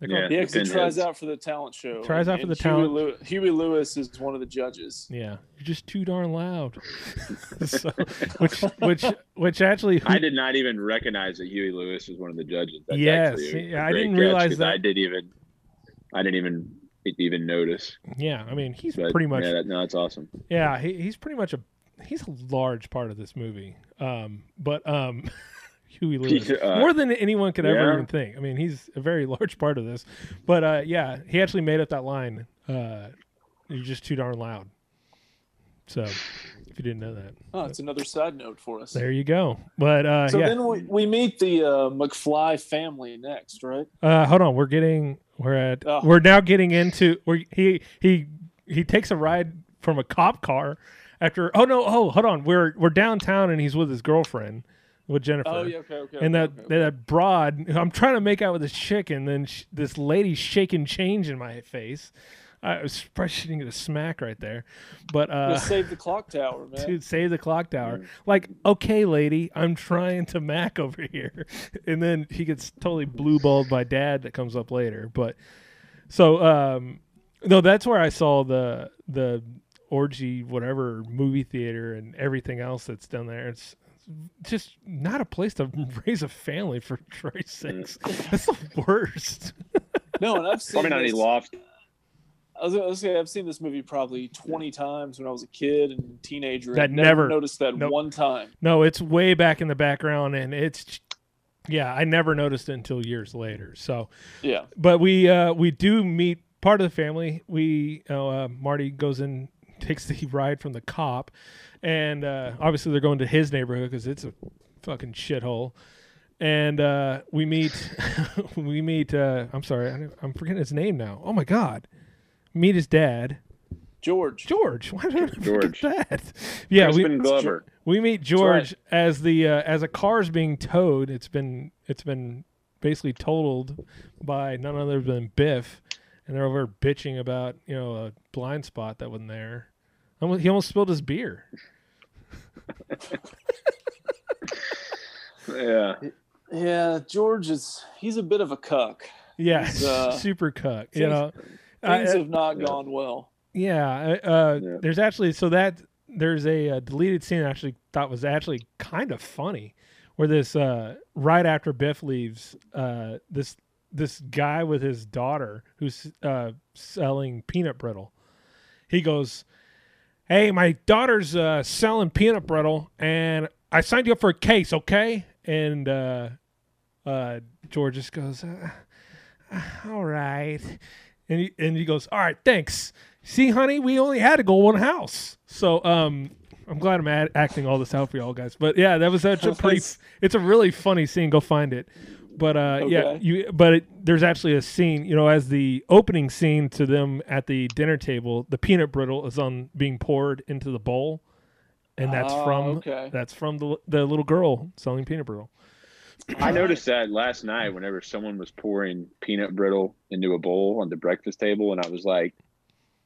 they're Yeah. Yeah, he Pinheads. tries out for the talent show. Tries out and- for the and talent- Huey Lewis, Huey Lewis is one of the judges. yeah you're just too darn loud so, which which which actually I did not even recognize that Huey Lewis was one of the judges. That's Yes, actually yeah, I didn't catch, realize 'cause that. I didn't even, I didn't even even notice. yeah i mean he's But pretty much yeah, that, no, that's awesome. Yeah, he, he's pretty much a he's a large part of this movie. Um, but um, Huey Lewis Uh, more than anyone could ever yeah. even think. I mean, he's a very large part of this. But uh, yeah, he actually made up that line. Uh, you're just too darn loud. So, if you didn't know that, Oh, it's another side note for us. there you go. But uh, so yeah, then we, we meet the uh, McFly family next, right? uh, hold on. We're getting we're at Oh. we're now getting into where he he he takes a ride from a cop car after. Oh no! Oh, hold on. We're we're downtown and he's with his girlfriend with Jennifer. Oh, yeah, okay, okay, And okay, that okay, that broad, I'm trying to make out with this chick, and then sh- this lady shaking change in my face. I was she didn't get a smack right there, but uh, Just save the clock tower, man. Dude, save the clock tower. Like, okay, lady, I'm trying to Mac over here. And then he gets totally blue balled by dad that comes up later. But so um no, that's where I saw the the orgy whatever movie theater and everything else that's down there. It's just not a place to raise a family for Christ's sakes. That's the worst. No, and I've seen Probably not any this- loft. I was gonna say I've seen this movie probably twenty times when I was a kid and teenager. That and never- noticed that nope. one time. No, it's way back in the background, and it's Yeah, I never noticed it until years later. So Yeah. but we uh, we do meet part of the family. We uh, Marty goes in, takes the ride from the cop, and uh, obviously they're going to his neighborhood because it's a fucking shithole. And uh, we meet, we meet. Uh, I'm sorry, I don't- I'm forgetting his name now. Oh my god, meet his dad, George. George. Why did I forget George. that? Yeah, we Glover. we meet George as the uh, as a car's being towed. It's been it's been basically totaled by none other than Biff, and they're over bitching about you know a blind spot that wasn't there. Almost, he almost spilled his beer. Yeah. Yeah, George is he's a bit of a cuck. Yeah, uh, super cuck. You know, Things I- have not gone well. Yeah, uh, uh, there's actually so that there's a, uh deleted scene I actually thought was actually kind of funny, where this uh, right after Biff leaves, uh, this this guy with his daughter who's uh, selling peanut brittle, he goes, "Hey, my daughter's uh, selling peanut brittle, and I signed you up for a case, okay?" And uh, uh, George just goes, uh, "All right," and he and he goes, "All right, thanks." See, honey, we only had to go one house, so um, I'm glad I'm ad- acting all this out for y'all guys. But yeah, that was such a pretty. It's a really funny scene. Go find it. But uh, yeah, you. But it, there's actually a scene, you know, as the opening scene to them at the dinner table, the peanut brittle is on being poured into the bowl, and that's Ah, from okay. that's from the the little girl selling peanut brittle. I noticed that last night whenever someone was pouring peanut brittle into a bowl on the breakfast table, and I was like,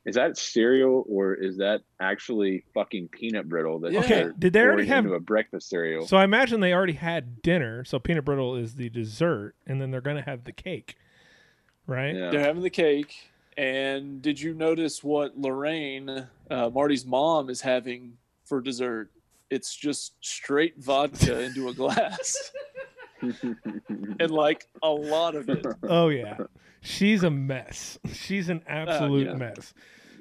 is that cereal or is that actually fucking peanut brittle that Okay, they're did they already have- into a breakfast cereal? So I imagine they already had dinner. So peanut brittle is the dessert, and then they're gonna have the cake, right? They're having the cake. And did you notice what Lorraine, uh, Marty's mom, is having for dessert? It's just straight vodka into a glass. And like a lot of it. Oh yeah, she's a mess. She's an absolute yeah. mess.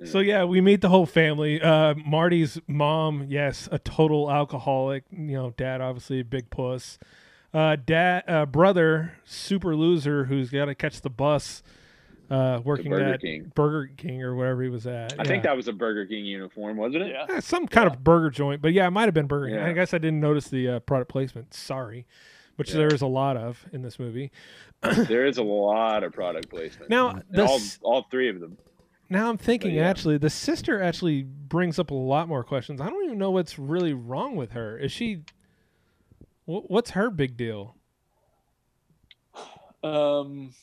So yeah, we meet the whole family. Uh, Marty's mom, yes, a total alcoholic. You know, dad obviously a big puss. Uh, dad, uh, brother, super loser who's got to catch the bus. Uh, working Burger at King. Burger King or wherever he was at. I think that was a Burger King uniform, wasn't it? Yeah. Yeah, some kind of burger joint, but yeah, it might have been Burger King. Yeah. I guess I didn't notice the uh, product placement. Sorry, which Yeah. there is a lot of in this movie. there is a lot of product placement. Now, the all, all three of them. Now I'm thinking yeah. actually the sister actually brings up a lot more questions. I don't even know what's really wrong with her. Is she what's her big deal? Um,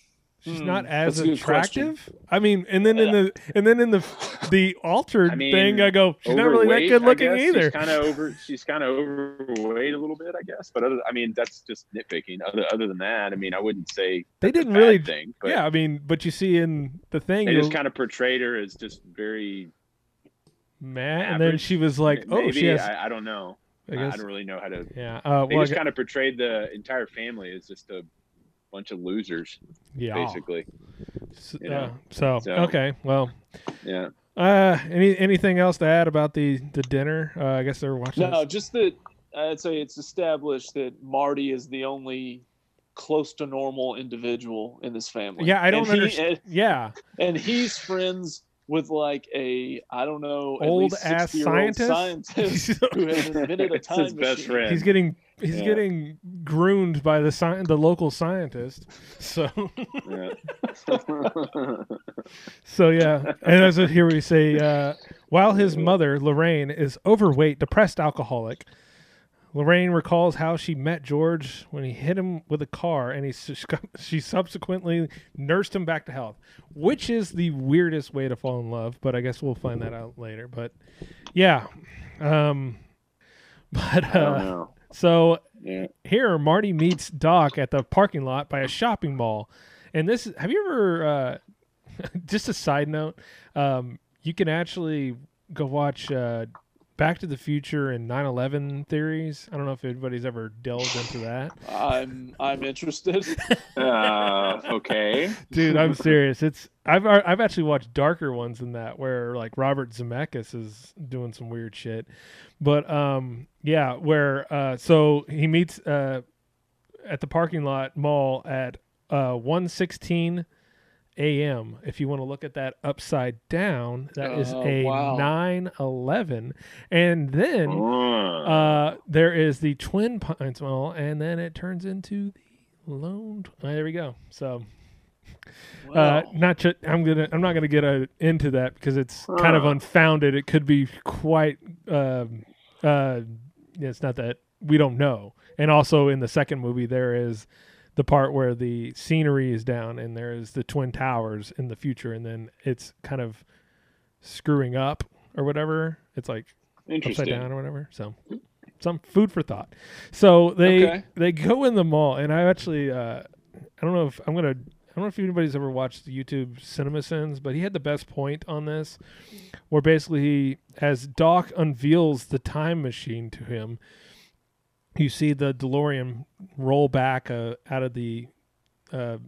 She's hmm, not as that's a good question. attractive. I mean, and then in the and then in the the altered I mean, thing, I go, she's not really that good looking either. She's kind of over. She's kind of overweight a little bit, I guess. But other, I mean, that's just nitpicking. Other, other than that, I mean, I wouldn't say They didn't really thing. But yeah, I mean, but you see in the thing, they just kind of portrayed her as just very meh, and then she was like, oh, maybe she has, I, I don't know. I guess I, don't really know how to. yeah. Uh, They well, just kind of portrayed the entire family as just a bunch of losers. Yeah. basically. S- you know? uh, so, So- okay, well, Yeah. uh, any anything else to add about the the dinner? Uh, I guess they're watching. No, this- just that I'd say it's established that Marty is the only close to normal individual in this family. Yeah, I don't And he- understand. Yeah, And, and he's friends with like a I don't know at Old least ass 60-year-old scientist? scientist who has invented a It's time his best machine. friend. he's getting he's Yeah. getting groomed by the sci- the local scientist. So Yeah. so yeah, and as it here we say, uh, while his mother Lorraine is overweight, depressed, alcoholic. Lorraine recalls how she met George when he hit him with a car, and he she subsequently nursed him back to health, which is the weirdest way to fall in love. But I guess we'll find that out later. But yeah, um, but uh. So Yeah. here Marty meets Doc at the parking lot by a shopping mall, and this have you ever? Uh, just a side note, um, you can actually go watch uh, Back to the Future and 9/11 theories. I don't know if anybody's ever delved into that. I'm I'm interested. Uh, okay. Dude, I'm serious. It's I've I've actually watched darker ones than that, where like Robert Zemeckis is doing some weird shit. But um, yeah, where uh, so he meets uh, at the parking lot mall at uh 116 a.m. If you want to look at that upside down, that is Oh, a wow. 911. And then uh there is the Twin Pines Mall and then it turns into the Lone uh, there we go. So uh, not ju- I'm gonna. I'm not gonna get uh, into that because it's kind of unfounded. It could be quite. Um, uh, yeah, it's not that we don't know. And also in the second movie, there is the part where the scenery is down and there is the twin towers in the future, and then it's kind of screwing up or whatever. It's like upside down or whatever. So some food for thought. So they Okay. they go in the mall, and I actually uh, I don't know if I'm gonna. I don't know if anybody's ever watched the YouTube Cinema Sins, but he had the best point on this, where basically he, as Doc unveils the time machine to him, you see the DeLorean roll back uh, out of the. Uh,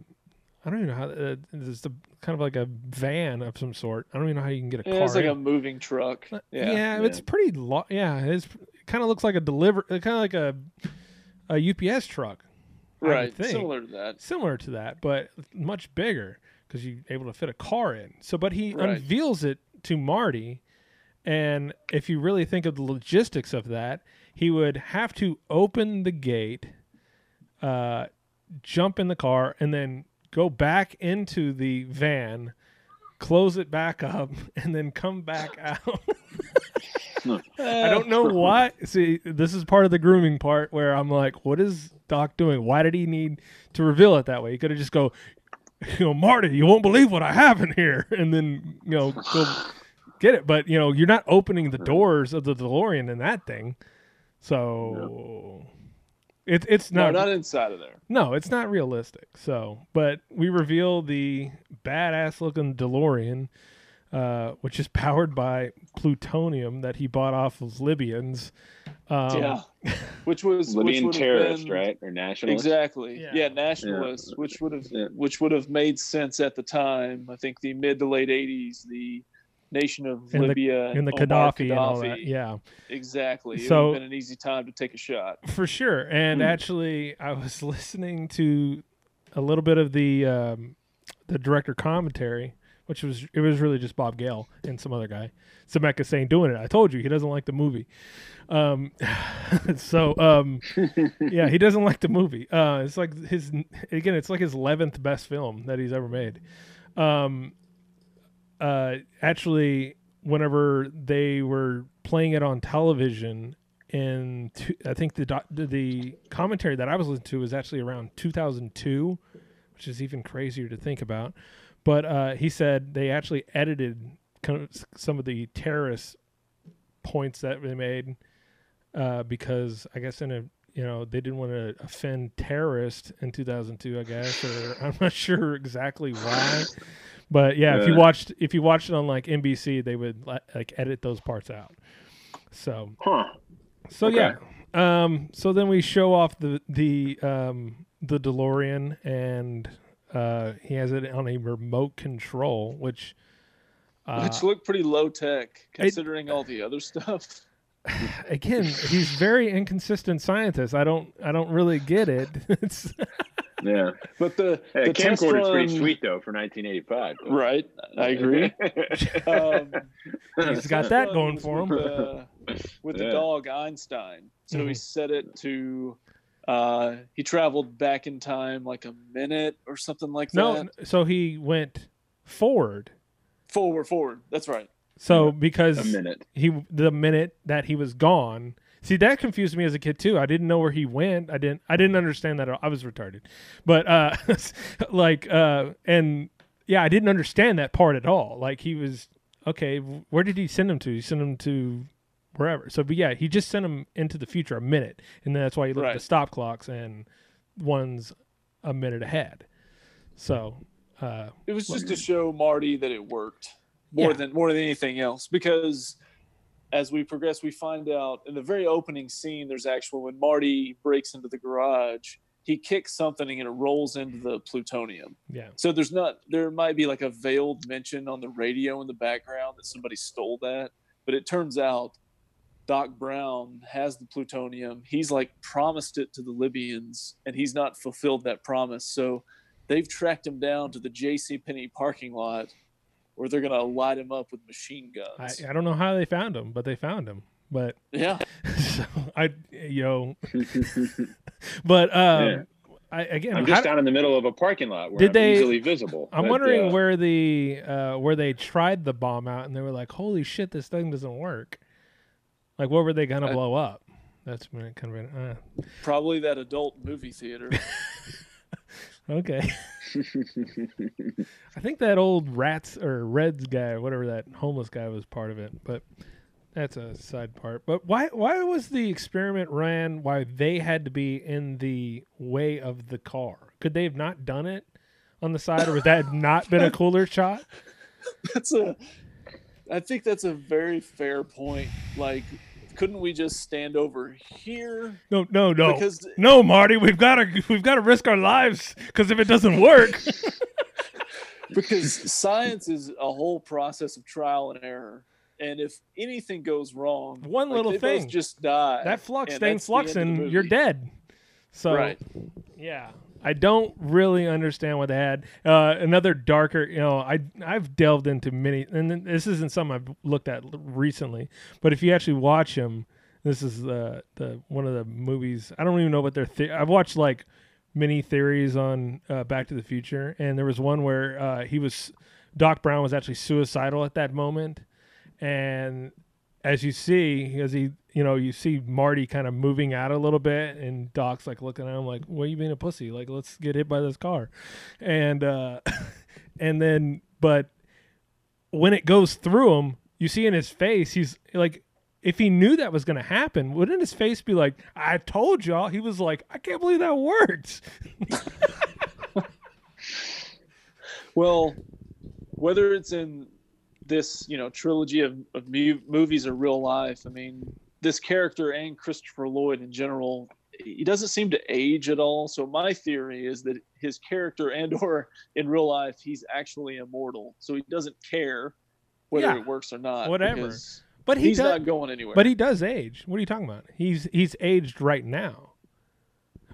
I don't even know how. Uh, it's the kind of like a van of some sort. I don't even know how you can get a Yeah, car. it's like in. a moving truck. Yeah. Yeah, it's pretty. Lo- yeah, it's it kind of looks like a deliver. Kind of like a a UPS truck. Right, similar to that. Similar to that, but much bigger because you're able to fit a car in. So, but he Right. unveils it to Marty, and if you really think of the logistics of that, he would have to open the gate, uh, jump in the car, and then go back into the van, close it back up, and then come back out. I don't know why. See, this is part of the grooming part where I'm like, what is Doc doing? Why did he need to reveal it that way? He could have just go, you know, Marty, you won't believe what I have in here, and then you know go get it. But you know, you're not opening the doors of the DeLorean in that thing, so it, it's No, not not inside of there. no, it's not realistic. So, but we reveal the badass looking DeLorean, uh, which is powered by plutonium that he bought off of Libyans. Um, yeah, which was Libyan which terrorist, been- right? Or nationalist? Exactly. Yeah. Yeah, nationalists, which would have which would have made sense at the time. I think the mid to late '80s, the nation of the- Libya and the Omar Gaddafi and all that, yeah. exactly. It So- would have been an easy time to take a shot. for sure. And Hmm. actually, I was listening to a little bit of the um, the director commentary, which was it was really just Bob Gale and some other guy. Zemeckis saying doing it. I told you he doesn't like the movie. Um, so um, yeah, he doesn't like the movie. Uh, it's like his again, it's like his eleventh best film that he's ever made. Um, uh, actually, whenever they were playing it on television, and I think the the commentary that I was listening to was actually around 2002, which is even crazier to think about. But uh, he said they actually edited some of the terrorist points that they made uh, because I guess in a you know they didn't want to offend terrorists in 2002 I guess or I'm not sure exactly why but yeah if you watched if you watched it on like NBC they would like edit those parts out so Huh. so Okay. yeah um so then we show off the the um the DeLorean and uh he has it on a remote control which uh, which looked pretty low tech considering all the other stuff. again he's very inconsistent scientist i don't i don't really get it it's Yeah. But the, Hey, the test camcorder's pretty run- sweet though for 1985. Right, I agree. um, He's got that going for him. with, the, with the dog Einstein. So he Mhm. set it to. Uh, he traveled back in time like a minute or something like no that. so he went forward Forward, forward. That's right. so because A minute. he the minute that he was gone see that confused me as a kid too. I didn't know where he went. I didn't i didn't understand that at i was retarded. But uh like uh and yeah i didn't understand that part at all. Like he was okay where did he send him to? He sent him to wherever. So but yeah he just sent him into the future a minute. And that's why you look at Right. the stop clocks and one's a minute ahead. So uh It was just to show Marty that it worked more Yeah. than more than anything else. Because as we progress, we find out in the very opening scene, there's actual when Marty breaks into the garage, he kicks something and it rolls into the plutonium. yeah So there's not there might be like a veiled mention on the radio in the background that somebody stole that, but it turns out Doc Brown has the plutonium. He's like promised it to the Libyans, and he's not fulfilled that promise. So they've tracked him down to the J.C. Penney parking lot, where they're gonna light him up with machine guns. I don't know how they found him, but they found him. But yeah, so I yo, but um, Yeah. I again, I'm just how- down in the middle of a parking lot where Did I'm they- easily visible. I'm But, wondering uh, where the uh, where they tried the bomb out and they were like, "Holy shit, this thing doesn't work." Like, what were they gonna I- blow up? That's been kind of uh, probably that adult movie theater. Okay. I think that old rats or Reds guy, whatever that homeless guy was part of it, but that's a side part. But why why was the experiment ran? Why they had to be in the way of the car? Could they have not done it on the side, or would that have not been a cooler shot? that's a I think that's a very fair point. Like, couldn't we just stand over here? No, no, no, Because- no, Marty. We've got to we've got to risk our lives because if it doesn't work, Because science is a whole process of trial and error. And if anything goes wrong, One like, little thing. just die. that flux and stains that's the end of flux, and you're dead. So, Right. yeah, I don't really understand what they had. Uh, another darker, you know, I I've delved into many, and this isn't something I've looked at recently, but if you actually watch them, this is the the one of the movies. I don't even know what their. The- I've watched like many theories on uh, Back to the Future, and there was one where uh, he was Doc Brown was actually suicidal at that moment, and as you see, as he, you know, you see Marty kind of moving out a little bit, and Doc's like looking at him like, "What are you being a pussy? Like, let's get hit by this car," and uh, and then, but when it goes through him, you see in his face, he's like. If he knew that was going to happen, wouldn't his face be like, "I told y'all"? He was like, "I can't believe that worked." Well, whether it's in this, you know, trilogy of, of movies or real life, I mean, this character and Christopher Lloyd in general, he doesn't seem to age at all. So my theory is that his character and or in real life, he's actually immortal. So he doesn't care whether Yeah. it works or not. Whatever. But he he's does- not going anywhere. But he does age. What are you talking about? He's he's aged right now.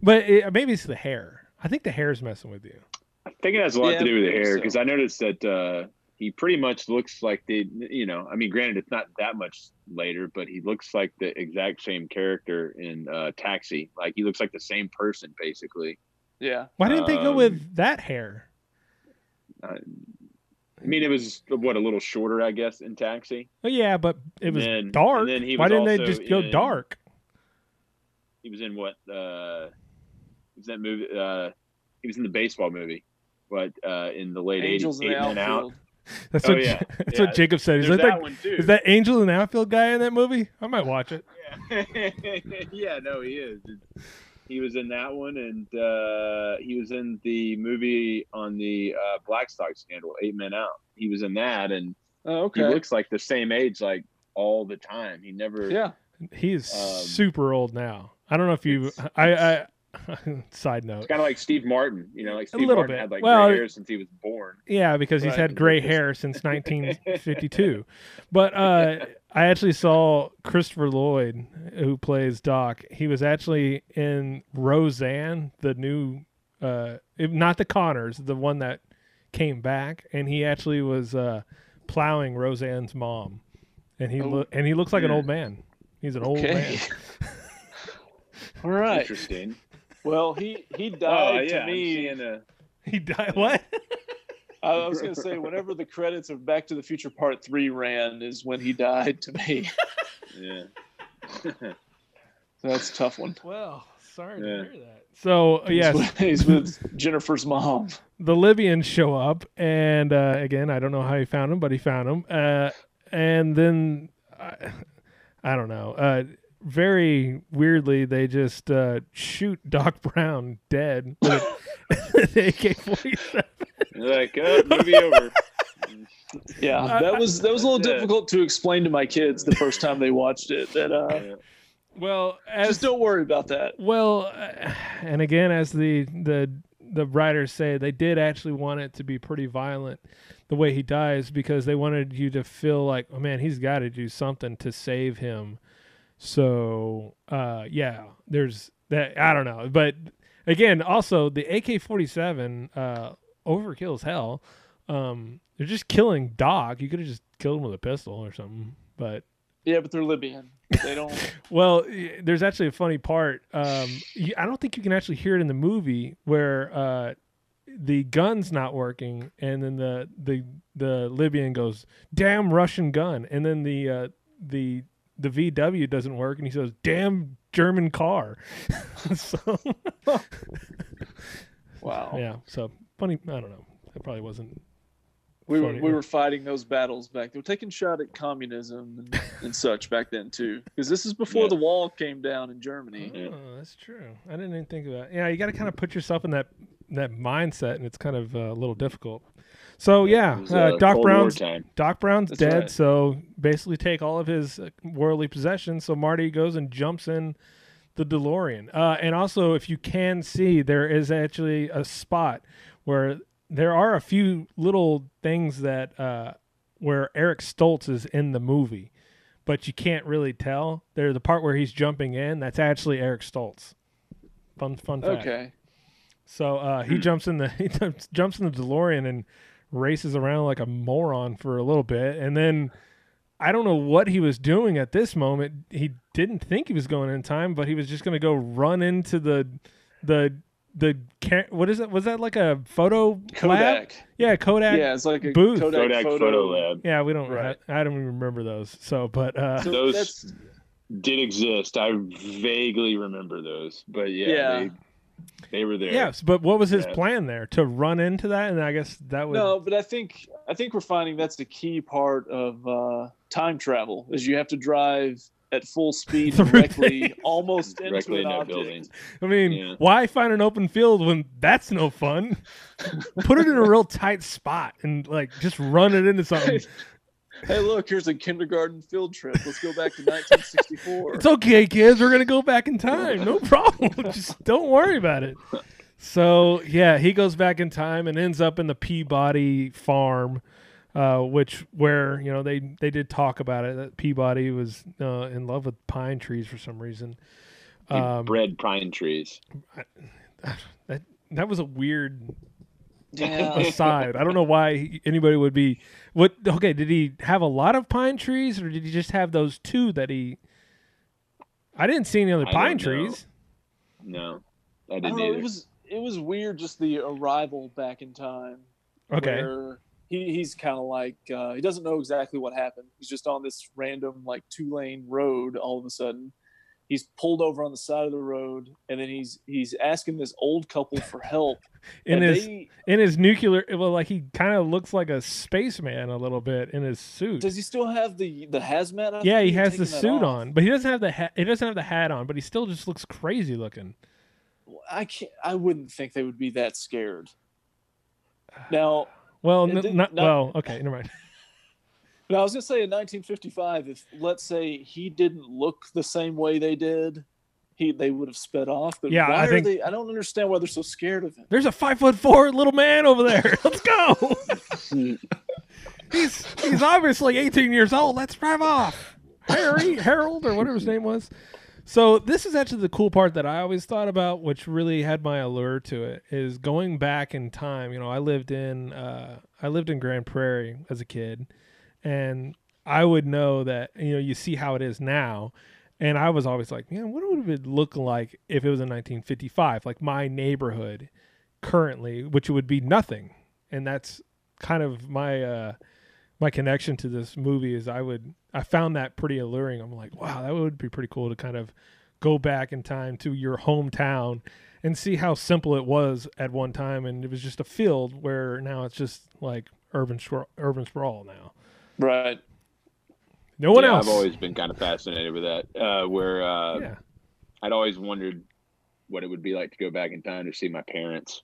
But it, maybe it's the hair. I think the hair's messing with you. I think it has a lot Yeah, to do with the maybe hair so. because I noticed that uh, he pretty much looks like the you know, I mean, granted, it's not that much later, but he looks like the exact same character in uh, Taxi. Like he looks like the same person, basically. yeah. Why didn't they go Um, with that hair? I mean, it was what a little shorter, I guess, in Taxi. Oh yeah, but it was then- dark. and then he Why didn't they just go in- dark? He was in what? Uh, was that movie? Uh, he was in the baseball movie, but uh, in the late Angels eighties, in the Eight Men Out. Outfield. That's Oh, what yeah. that's Yeah. what Jacob said. He's There's like, that one, too. is that Angel in the outfield guy in that movie? I might watch it. yeah, yeah no, he is. He was in that one, and uh, he was in the movie on the uh, Black Sox scandal, Eight Men Out. He was in that, and Oh, okay. he looks like the same age, like all the time. He never. yeah. He is Um, super old now. I don't know if you. I. I side note. It's kind of like Steve Martin. You know, like Steve little Martin bit. had like Well, gray hair since he was born. Yeah, because he's had gray hair since 1952. but uh, I actually saw Christopher Lloyd, who plays Doc. He was actually in Roseanne, the new, uh, not the Conners, the one that came back, and he actually was uh, plowing Roseanne's mom, and he Oh. loo- and he looks like an Hmm. old man. He's an old man. All right. Interesting. Well, he he Oh died yeah, to me. seeing a. He died. What? I was gonna say whenever the credits of Back to the Future Part Three ran is when he died to me. Yeah. So that's a tough one. Well, sorry Yeah. to hear that. So He's yes, with- he's with Jennifer's mom. the Libyans show up, and uh, again, I don't know how he found him, but he found him. Uh, and then I, I don't know. Uh, very weirdly, they just uh, shoot Doc Brown dead with an AK forty seven. like, oh, movie over. Yeah, that was that was a little That's difficult to explain to my kids the first time they watched it. That uh, Well, as just don't worry about that. Well, uh, and again, as the the the writers say, they did actually want it to be pretty violent, the way he dies, because they wanted you to feel like, oh man, he's got to do something to save him, So uh, yeah, there's that. I don't know, but again, also the AK-47 uh, overkill as hell. Um, they're just killing Doc. You could have just killed him with a pistol or something, but Yeah, but they're Libyan. They don't. well, there's actually a funny part. Um, you, I don't think you can actually hear it in the movie where uh, the gun's not working, and then the the the Libyan goes, "Damn Russian gun," and then the uh, the the VW doesn't work, and he says, "Damn German car." so, wow. yeah. So funny. I don't know. That probably wasn't. We were, we were fighting those battles back. They were taking shot at communism and, and such back then too, because this is before Yeah. the wall came down in Germany. Oh, that's true. I didn't even think about. It. Yeah, you got to kind of put yourself in that that mindset, and it's kind of uh, a little difficult. So yeah, was, uh, uh, Doc Brown's. Doc Brown's That's dead. right. So basically, take all of his uh, worldly possessions. So Marty goes and jumps in the DeLorean. Uh, and also, if you can see, there is actually a spot where there are a few little things that uh, where Eric Stoltz is in the movie, but you can't really tell. There's the part where he's jumping in. That's actually Eric Stoltz. Fun, fun fact. Okay. So uh, he jumps in the he jumps in the DeLorean and races around like a moron for a little bit, and then I don't know what he was doing at this moment. He didn't think he was going in time, but he was just going to go run into the the the ca- what is it? Was that like a photo lab? Kodak. Yeah, Kodak. Yeah, it's like a booth. Kodak, Kodak photo. photo lab. Yeah, we don't. Right. I, I don't even remember those. So, but uh, So Those that's did exist. I vaguely remember those, but yeah, Yeah. They, they were there. yes. But what was his Yeah. plan there? To run into that, and I guess that would. no, but I think I think we're finding that's the key part of uh, time travel is you have to drive at full speed directly, almost directly into in an that object. building. I mean, Yeah. why find an open field when that's no fun? Put it in a real tight spot and like just run it into something. Hey, look, here's a kindergarten field trip. Let's go back to 1964. It's okay, kids. We're gonna go back in time. No problem. just don't worry about it. So yeah, he goes back in time and ends up in the Peabody farm, uh, which where you know they they did talk about it that Peabody was uh, in love with pine trees for some reason. He Um, bred pine trees. that that was a weird Yeah. aside. I don't know why anybody would be. What? Okay, did he have a lot of pine trees, or did he just have those two that he? I didn't see any other I pine don't know. trees. No, I I didn't don't know. either. It was it was weird just the arrival back in time. Okay. He, he's kind of like uh, he doesn't know exactly what happened. He's just on this random like two lane road. All of a sudden, he's pulled over on the side of the road, and then he's he's asking this old couple for help. In his they- in his nuclear, well, like he kind of looks like a spaceman a little bit in his suit. does he still have the the hazmat? I yeah, he has the suit on, but he doesn't have the hat. He doesn't have the hat on, but he still just looks crazy looking. I can't. I wouldn't think they would be that scared. Now, Well, n- not, not- well. Okay, never mind. Now, I was gonna say in 1955, if let's say he didn't look the same way they did, he they would have sped off. But Yeah, why I are think- they? I don't understand why they're so scared of him. There's a five foot four little man over there. Let's go. he's he's obviously 18 years old. Let's drive off. Harry, Harold, or whatever his name was. So this is actually the cool part that I always thought about, which really had my allure to it, is going back in time. You know, I lived in uh, I lived in Grand Prairie as a kid, and I would know that you know you see how it is now, and I was always like, man, what would it look like if it was in 1955, like my neighborhood currently, which would be nothing, and that's kind of my uh, my connection to this movie is I would I found that pretty alluring. I'm like, wow, that would be pretty cool to kind of go back in time to your hometown and see how simple it was at one time, and it was just a field where now it's just like urban urban sprawl now. Right. No one Yeah, else. I've always been kind of fascinated with that. Uh, where uh, Yeah. I'd always wondered what it would be like to go back in time to see my parents,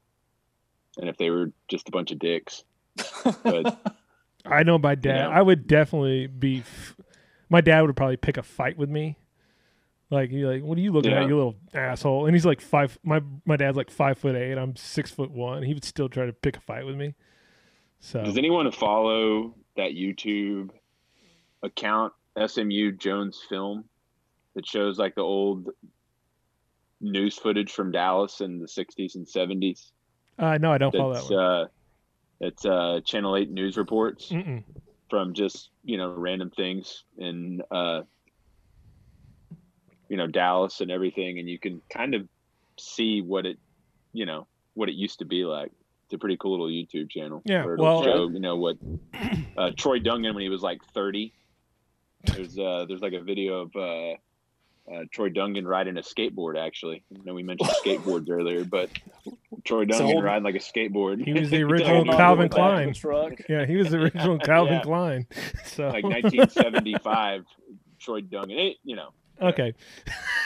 and if they were just a bunch of dicks. But I know my dad. know? I would definitely be. F- my dad would probably pick a fight with me. Like you, like, what are you looking Yeah. at, you little asshole? And he's like five. My my dad's like five foot eight. I'm six foot one. He would still try to pick a fight with me. So does anyone follow that YouTube account, SMU Jones Film? that shows like the old news footage from Dallas in the '60s and '70s. Uh, no, I don't follow that It's one. uh, it's uh, Channel Eight news reports Mm-mm. from just you know random things in uh, you know Dallas and everything, and you can kind of see what it you know what it used to be like. It's a pretty cool little YouTube channel. Yeah, where well- show, you know what uh, Troy Dungan when he was like 30. There's uh, there's like a video of uh, uh, Troy Dungan riding a skateboard. Actually, I know we mentioned skateboards earlier, but Troy So Dungan hold- riding like a skateboard. He was the original holding on to Calvin it back in the Klein. truck. Yeah, he was the original Calvin Yeah. Klein. So like 1975 Troy Dungan. It, you know. Okay.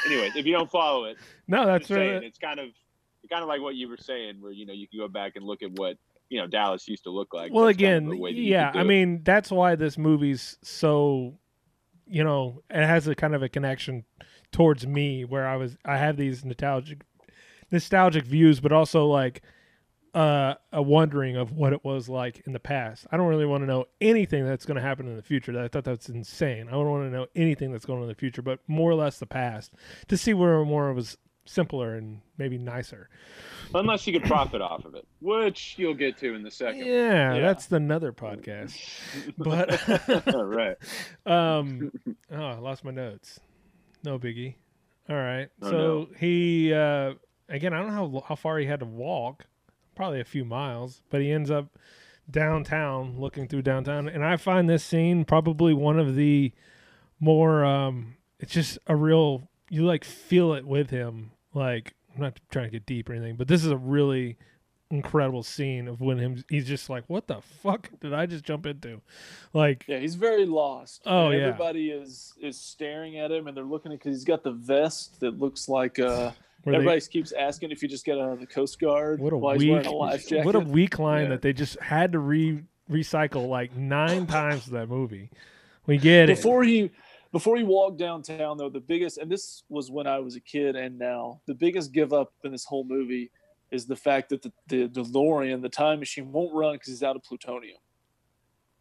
Anyway, if you don't follow it, No, that's just saying, right. it's kind of kind of like what you were saying, where you know you can go back and look at what you know Dallas used to look like. well, That's kind of again, yeah. I it. mean, that's why this movie's so, you know, it has a kind of a connection towards me where I was. I have these nostalgic, nostalgic views, but also like uh, a wondering of what it was like in the past. I don't really want to know anything that's going to happen in the future. I thought that's insane. I don't want to know anything that's going on in the future, but more or less the past to see where more was simpler and maybe nicer. unless you could profit off of it, which you'll get to in the second. Yeah, that's another podcast. But right. Um oh, I lost my notes. No biggie. All right. Oh, so no. he uh again, I don't know how how far he had to walk. Probably a few miles, but he ends up downtown looking through downtown and I find this scene probably one of the more um it's just a real you like feel it with him like I'm not trying to get deep or anything, but this is a really incredible scene of when him he's just like what the fuck did I just jump into? Like Yeah, he's very lost. Oh, yeah. Everybody is is staring at him, and they're looking at because he's got the vest that looks like. Uh, Where they- everybody keeps asking if you just got out of the Coast Guard. What a while he's weak, wearing a what a weak line Yeah. that they just had to re recycle like nine times that movie. We get it. before he before he walked downtown though the biggest and this was when i was a kid and now the biggest give up in this whole movie is the fact that the, the delorean the time machine won't run because he's out of plutonium.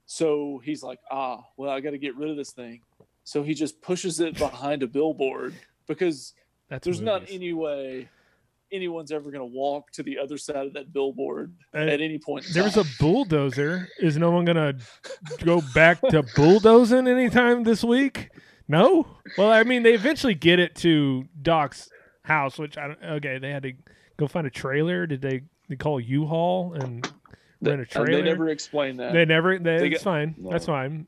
So he's like ah well i got to get rid of this thing. So he just pushes it behind a billboard because That's there's not any way anyone's ever going to walk to the other side of that billboard Uh, at any point There's time. a bulldozer. Is no one gonna go back to bulldozing anytime this week? No. Well, I mean, they eventually get it to Doc's house, which I don't. Okay, they had to go find a trailer. Did they? They call U-Haul and rent a Uh, trailer. they never explained that They never. They, They got- fine. That's fine.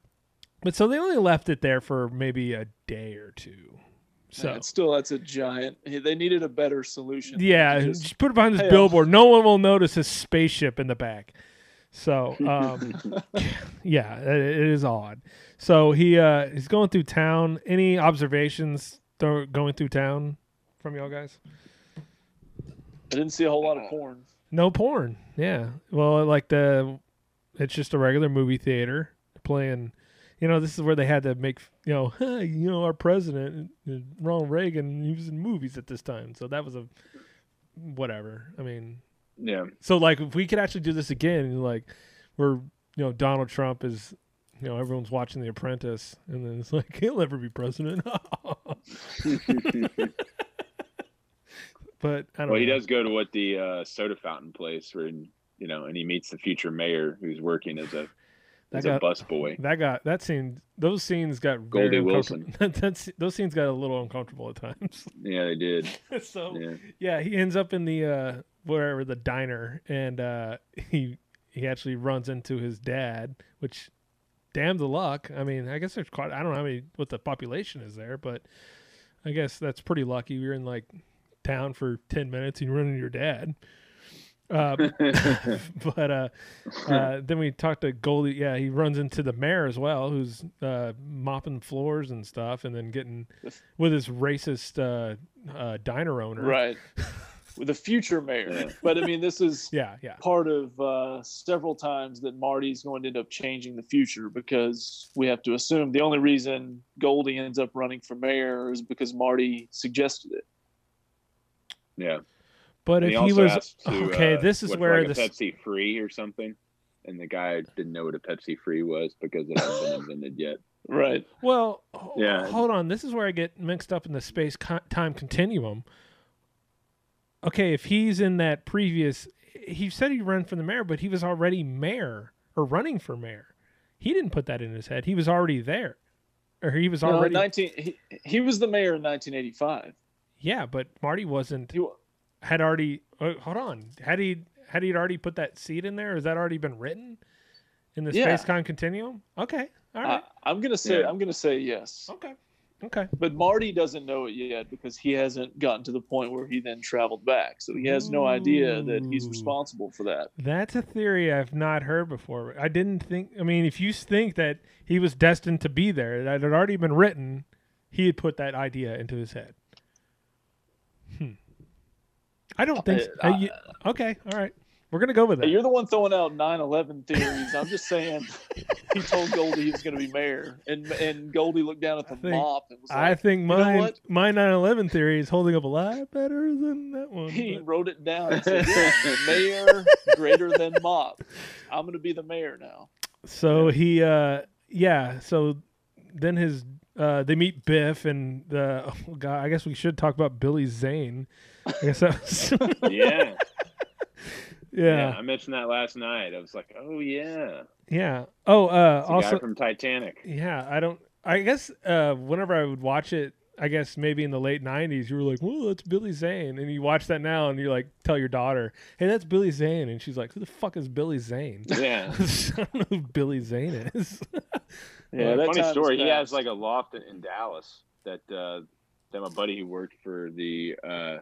But so they only left it there for maybe a day or two. So Man, still that's a giant they needed a better solution Yeah, than just, put it behind this off- billboard. No one will notice his spaceship in the back. So, um, yeah, it, it is odd. So he uh, he's going through town. Any observations th- going through town from y'all guys? I didn't see a whole lot of porn. No porn. Yeah. Well, like the, it's just a regular movie theater playing. You know, this is where they had to make. You know, hey, you know, our president, uh, Ronald Reagan, he was in movies at this time, so that was a, whatever. I mean, Yeah. so like if we could actually do this again, like where you know Donald Trump is, you know everyone's watching The Apprentice, and then it's like he'll never be president. but I don't. Well, he does go to what the uh, soda fountain place where you know, and he meets the future mayor who's working as a That as got- a busboy. That got that scene. Those scenes got Goldie uncomfortable. That's those scenes got a little uncomfortable at times. Yeah, they did. so Yeah. yeah, he ends up in the uh wherever the diner, and uh he he actually runs into his dad, which damn the luck. I mean, I guess there's quite. I don't know how many what the population is there, but I guess that's pretty lucky. You're in like town for ten minutes and you run into your dad. Uh, but uh, uh, then we talked to Goldie. Yeah, he runs into the mayor as well, who's uh, mopping floors and stuff, and then getting with his racist uh, uh, diner owner. Right. With the future mayor. But I mean, this is Yeah, yeah. part of uh, several times that Marty's going to end up changing the future because we have to assume the only reason Goldie ends up running for mayor is because Marty suggested it. Yeah. But And if he also was to, okay, uh, this is what, where like this Pepsi free or something, and the guy didn't know what a Pepsi Free was because it hadn't been invented yet. Right. Well, Yeah. hold on. This is where I get mixed up in the space co- time continuum. Okay, if he's in that previous, he said he ran for the mayor, but he was already mayor or running for mayor. He didn't put that in his head. He was already there, or he was No, already. 19, he, he was the mayor in 1985. Yeah, but Marty wasn't. He wa- had already. Uh, hold on. Had he had he already put that seed in there? Has that already been written in the Yeah. space con continuum? Okay. All right. I, I'm gonna say Yeah. I'm gonna say yes. Okay. Okay. But Marty doesn't know it yet because he hasn't gotten to the point where he then traveled back. So he has no idea that he's responsible for that. That's a theory I've not heard before. I didn't think. I mean, if you think that he was destined to be there, that had already been written, he had put that idea into his head. Hmm. I don't think. so. Uh, Uh, you- okay. All right. We're gonna go with that. You're the one throwing out 9/11 theories. I'm just saying he told Goldie he was going to be mayor, and and Goldie looked down at the think- mop and was like, I think "You know my my 9/11 theory is holding up a lot better than that one. He but- wrote it down. and said, "Yeah, mayor greater than mop. I'm going to be the mayor now. So he, uh, yeah. So then his, uh, they meet Biff and the. Oh God, I guess we should talk about Billy Zane. I guess that was. Yeah. yeah. I mentioned that last night. I was like, oh yeah, Yeah. Oh, uh, also guy from Titanic. Yeah, I don't. I guess uh, whenever I would watch it, I guess maybe in the late '90s, you were like, "Well, that's Billy Zane," and you watch that now, and you like tell your daughter, "Hey, that's Billy Zane," and she's like, "Who the fuck is Billy Zane?" Yeah. I don't know who Billy Zane is. Yeah, that funny story. He has like a loft in, in Dallas that uh, that my buddy who worked for the uh,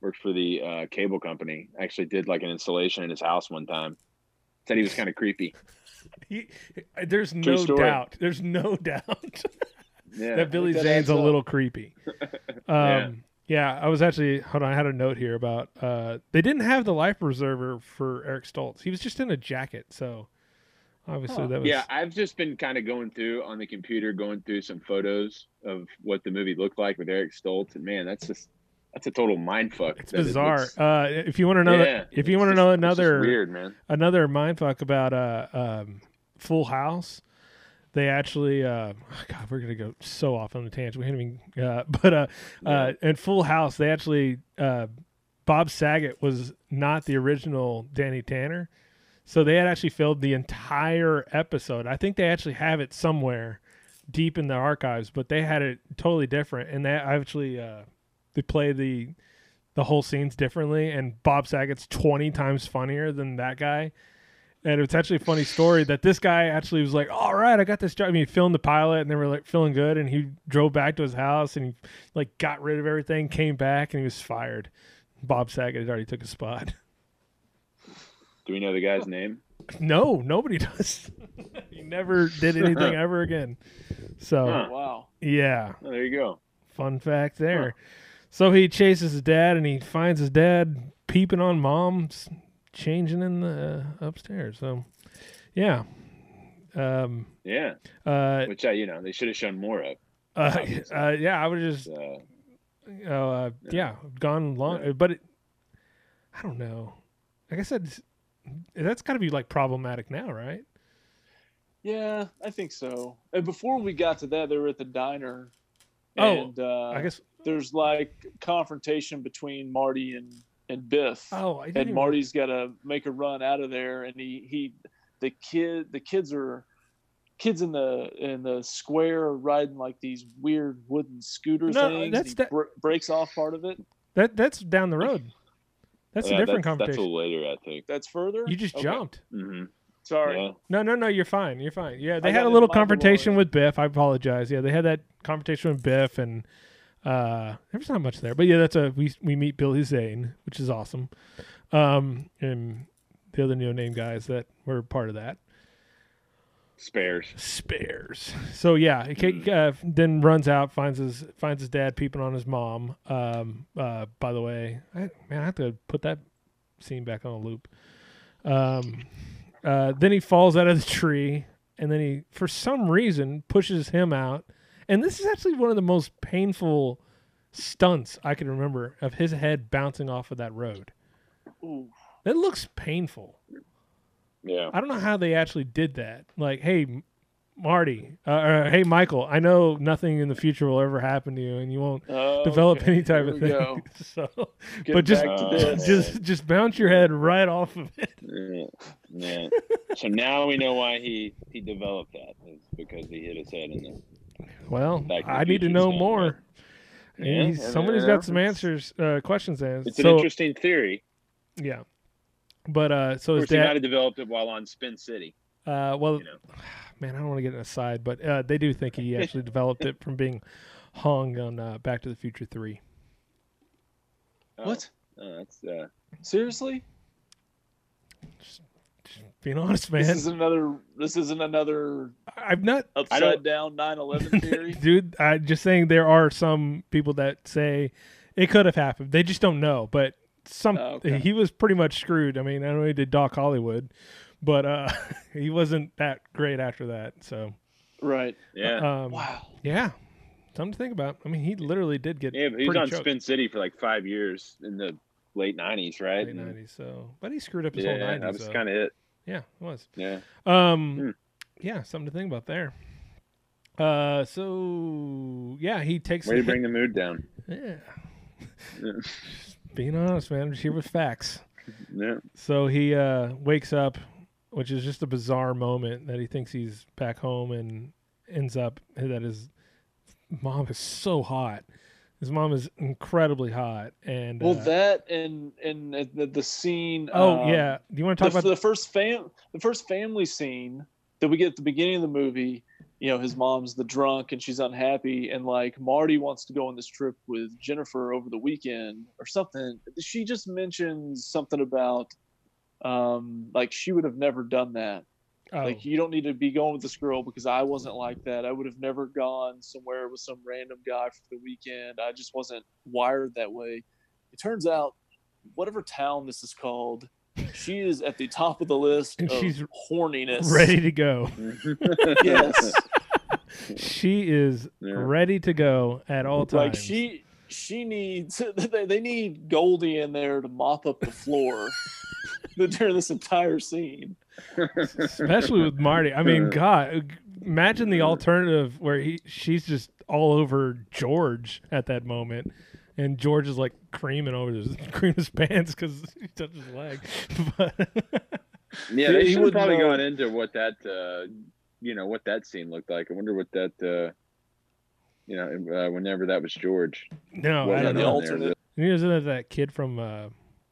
worked for the uh, cable company actually did like an installation in his house one time. Said he was kind of creepy. He, there's True no story. doubt. There's no doubt Yeah, that Billy that Zane's a up. little creepy. Um, Yeah. yeah. I was actually hold on. I had a note here about uh, they didn't have the life preserver for Eric Stoltz. He was just in a jacket, so obviously that was Yeah, I've just been kind of going through on the computer, going through some photos of what the movie looked like with Eric Stoltz, and man, that's just that's a total mind fuck. It's bizarre. uh, if you want to know, Yeah, if you want to know another weird, man. another mindfuck about uh, um, Full House, they actually, uh, God, we're gonna go so off on the tangent. We haven't even, uh, but uh, uh, in Full House, they actually, uh, Bob Saget was not the original Danny Tanner, so they had actually filmed the entire episode. I think they actually have it somewhere deep in the archives, but they had it totally different, and they actually uh, they play the the whole scenes differently, and Bob Saget's twenty times funnier than that guy. And it's actually a funny story that this guy actually was like, "All right, I got this job." I mean, he filmed the pilot, and they were like feeling good, and he drove back to his house, and he like got rid of everything, came back, and he was fired. Bob Saget had already took a spot. Do we know the guy's name? No, nobody does. he never did anything ever again. So, Huh. Wow. yeah, Oh, there you go. fun fact there. So he chases his dad, and he finds his dad peeping on mom's changing in the uh, upstairs. So, yeah, um, Yeah, uh, which I, you know, they should have shown more of. uh, uh, yeah, I would just, Uh, uh, yeah, gone long, but it, I don't know. Like I said, that's got to be like problematic now, right? Yeah, I think so. And before we got to that, they were at the diner. Oh, and, uh, I guess- there's like confrontation between Marty and and Biff. Oh, I didn't and even- Marty's got to make a run out of there, and he he the kid the kids are kids in the in the square are riding like these weird wooden scooter No, things. that's and he that- br- breaks off part of it. That that's down the road. That's yeah, a different that's, that's a later, I think. That's further. You just Okay. jumped. hmm Sorry. Yeah. No, no, no. You're fine. You're fine. Yeah, they I had a little confrontation with Biff. I apologize. Yeah, they had that confrontation with Biff, and uh, there's not much there. But yeah, that's a we we meet Billy Zane, which is awesome, um, and the other no name guys that were part of that. Spares. Spares. So yeah, he uh, then runs out, finds his finds his dad peeping on his mom. Um, uh, by the way, I, man, I have to put that scene back on a loop. Um, uh, then he falls out of the tree, and then he, for some reason, pushes him out. And this is actually one of the most painful stunts I can remember of his head bouncing off of that road. Ooh. That looks painful. Yeah. I don't know how they actually did that. Like, hey, Marty, uh, or, hey, Michael, I know nothing in the future will ever happen to you, and you won't Oh, develop okay. any type Here of thing. so, Get but just back just just bounce your head right off of it. Yeah. yeah. so now we know why he he developed that. It's because he hit his head in the. Well, Back the I need to know more. Yeah, He's- yeah, somebody's got some answers, uh, questions to ask. It's an interesting theory. Yeah, but uh, so Of his course, he might dad. have developed it while on Spin City. Uh, well, man, I don't want to get an aside, but uh, they do think he actually developed it from being hung on uh, Back to the Future Three. What? Oh, that's uh, Seriously? Being honest, man, This isn't another. This isn't another I've not upside down 9/11 theory. dude. I'm just saying there are some people that say it could have happened. They just don't know. But some Oh, okay. he was pretty much screwed. I mean, I know he did Doc Hollywood, but uh, he wasn't that great after that. So right. Yeah. um, Wow. yeah, something to think about. I mean, he literally did get yeah, but he was on choked. Spin City for like five years in the late '90s, right? late nineties. So, but he screwed up his yeah, whole nineties. that was kind of it. Yeah, it was. Yeah. Um, Hmm. yeah, something to think about there. Uh, so yeah, he takes. Way the to bring the mood down. Yeah, Yeah. being honest, man, I'm just here with facts. Yeah. So he uh wakes up, which is just a bizarre moment that he thinks he's back home and ends up that his mom is so hot. His mom is incredibly hot, and Well, uh, that and and the, the scene. Oh, um, yeah. Do you wanna talk the, about- the first fam the first family scene that we get at the beginning of the movie? You know, his mom's the drunk and she's unhappy, and like Marty wants to go on this trip with Jennifer over the weekend or something. She just mentions something about um like she would have never done that. Oh. Like you don't need to be going with this girl because I wasn't like that. I would have never gone somewhere with some random guy for the weekend. I just wasn't wired that way. It turns out, whatever town this is called, she is at the top of the list And of she's horniness. ready to go. yes, she is ready to go at all times. like she she needs they, they need Goldie in there to mop up the floor during this entire scene. especially with Marty. I mean, God, imagine the alternative where he she's just all over George at that moment, and George is like creaming over his cream his pants because he touched his leg. But Yeah, they He should have would probably know. gone into what that, uh, you know, what that scene looked like. I wonder what that, uh, you know, uh, whenever that was George. no, I don't went know. on there. The, And Isn't that that kid from uh,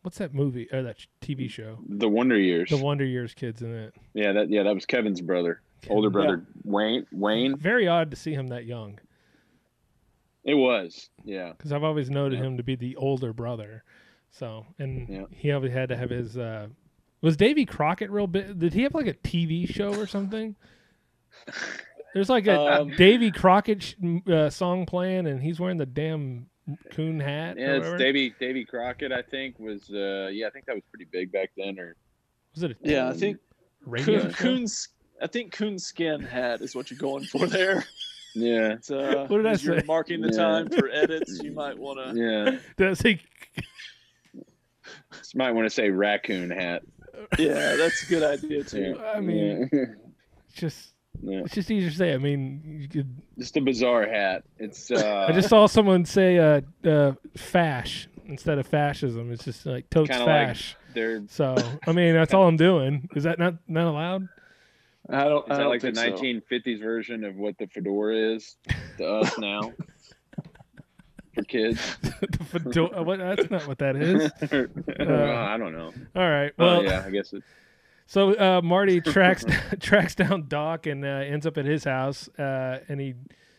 what's that movie or that TV show? the Wonder Years. The Wonder Years kids in it. yeah, that yeah, that was Kevin's brother, older brother Wayne. Wayne. Very odd to see him that young It was. Yeah. because I've always noted him to be the older brother. So and he always had to have his. Uh, was Davy Crockett real big? Did he have like a TV show or something? There's like a Um, Davy Crockett sh- uh, song playing, and he's wearing the damn coon hat. or Yeah, it's whatever. Davy Davy Crockett. I think was. Uh, yeah, I think that was pretty big back then. Or Was it? A Yeah, I think radio Coon. Coon's I think Coon skin hat is what you're going for there. yeah, It's, uh, What did I as you're marking the Yeah. time for edits, you might want to. yeah. Did I say Just might want to say raccoon hat. Yeah, that's a good idea too. I mean, Yeah. just Yeah. it's just easier to say. I mean, you could. just a bizarre hat. It's. Uh, I just saw someone say uh, uh, fash instead of fascism. It's just like totes kind of like fash. they're. So I mean, that's all I'm doing. Is that not not allowed? I don't. Is I that don't like the think so. 1950s version of what the fedora is to us now? For kids? The fedora- what? That's not what that is. Well, I don't know. All right. Well, yeah, I guess it. So uh, Marty tracks tracks down Doc and uh, ends up at his house, uh, and he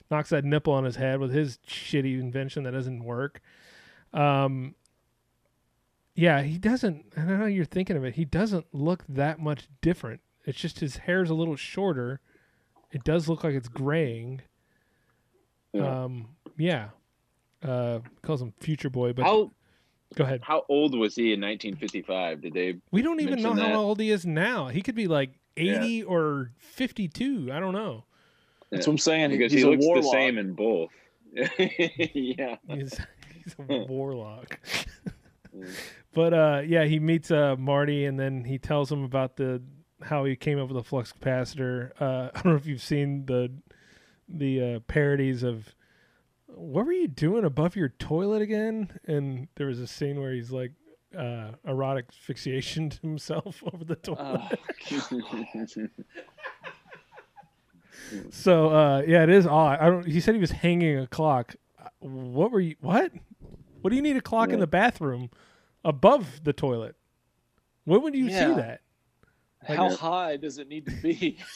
knocks that nipple on his head with his shitty invention that doesn't work. Um, yeah, he doesn't. I don't know you're thinking of it. He doesn't look that much different. It's just his hair's a little shorter. It does look like it's graying. Yeah. Um, yeah. Uh, calls him Future Boy, but How go ahead. how old was he in 1955? Did they? We don't even know mention how old he is now. He could be like Yeah. 80 or 52. I don't know. That's what I'm saying. Because He's he a looks the same in both. yeah. He's, he's a warlock. but uh, yeah, he meets uh, Marty and then he tells him about the how he came up with the flux capacitor. Uh, I don't know if you've seen the the uh, parodies of what were you doing above your toilet again? And there was a scene where he's like uh, erotic asphyxiation to himself over the toilet. so uh, yeah, it is odd. I don't. He said he was hanging a clock. What were you? What? What do you need a clock in the bathroom above the toilet? When would you Yeah. see that? How high does it need to be?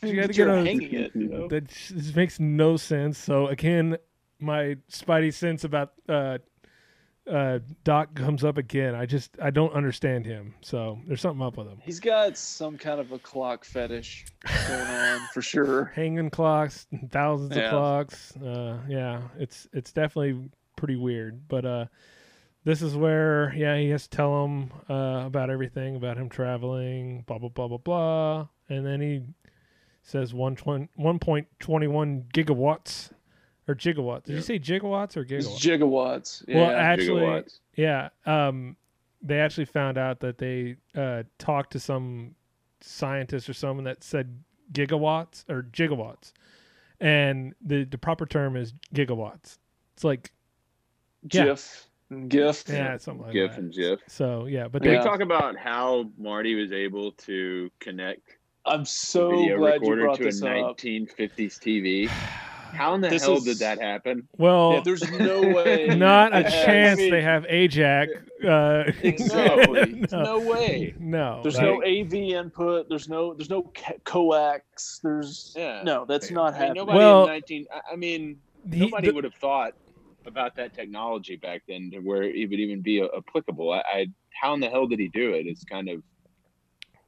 You got to That get you're hanging it. You know? That this makes no sense. So again, my spidey sense about uh, uh, Doc comes up again. I just I don't understand him. So there's something up with him. He's got some kind of a clock fetish going on for sure. Hanging clocks, thousands Yeah. of clocks. Uh, yeah, it's it's definitely pretty weird. But uh, this is where yeah he has to tell him uh, about everything about him traveling, blah blah blah blah blah, and then he says 1.21 gigawatts or gigawatts. Did you say gigawatts or It's gigawatts? gigawatts. Yeah. well, actually, Gigawatts. yeah. Um, they actually found out that they uh, talked to some scientist or someone that said gigawatts or gigawatts, and the the proper term is gigawatts. It's like yeah. GIF, GIF. Yeah, something like GIF that. and GIF. So yeah, but they we talk about how Marty was able to connect I'm so video glad you recorder brought to a this up. 1950s TV? How in the This hell is- did that happen? well, Yeah, there's no way. not a it has- chance they have AJAC. Uh, Exactly. no. no way. No, There's right? no AV input. There's no. There's no coax. There's Yeah. no. That's not I mean, happening. nobody Well, in 19. I- I mean, He- nobody the- would have thought about that technology back then to where it would even be applicable. I, I how in the hell did he do it? It's kind of,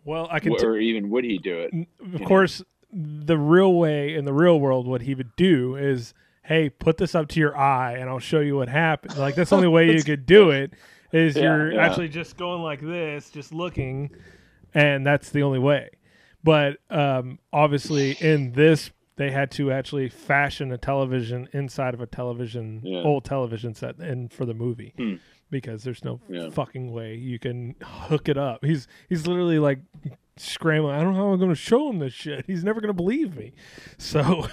Well, I can. t- or even would he do it? of know? course, the real way in the real world, what he would do is, hey, put this up to your eye, and I'll show you what happens. Like that's the only way you could do it. Is Yeah, you're yeah. actually just going like this, just looking, and that's the only way. But um, obviously, in this, they had to actually fashion a television inside of a television, Yeah. old television set, and for the movie. Hmm. Because there's no Yeah. fucking way you can hook it up. He's he's literally like scrambling. I don't know how I'm going to show him this shit. He's never going to believe me. So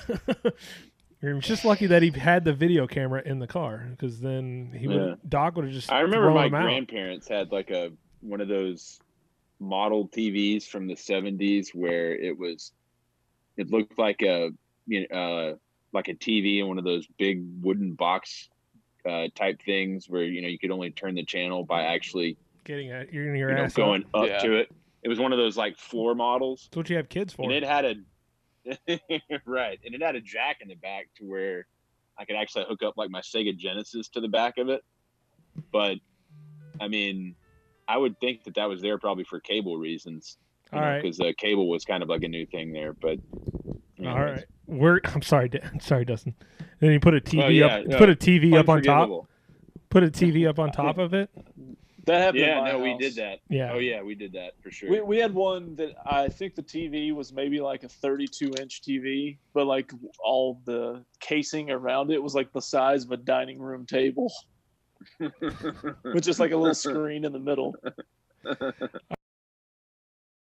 I'm just lucky that he had the video camera in the car because then he would Yeah. Doc would have just. I remember my grandparents had like a one of those model TVs from the 70s where it was it looked like a you know uh like a TV in one of those big wooden box uh type things where you know you could only turn the channel by actually getting at you're your you know going up. up Yeah. to it. It was one of those like floor models That's what you have kids for. and it had a right and it had a jack in the back to where i could actually hook up like my sega genesis to the back of it but i mean i would think that that was there probably for cable reasons All right. because uh, cable was kind of like a new thing there but All anyways. right, we're. I'm sorry, Dan- I'm sorry, Dustin. then you put a TV Oh, yeah, up. no, put a TV up on top. unforgivable. Put a TV up on top of it. that happened. yeah in my no we did that Yeah. oh yeah we did that for sure We, we had one that I think the TV was maybe like a 32 inch TV, but like all the casing around it was like the size of a dining room table with just like a little screen in the middle.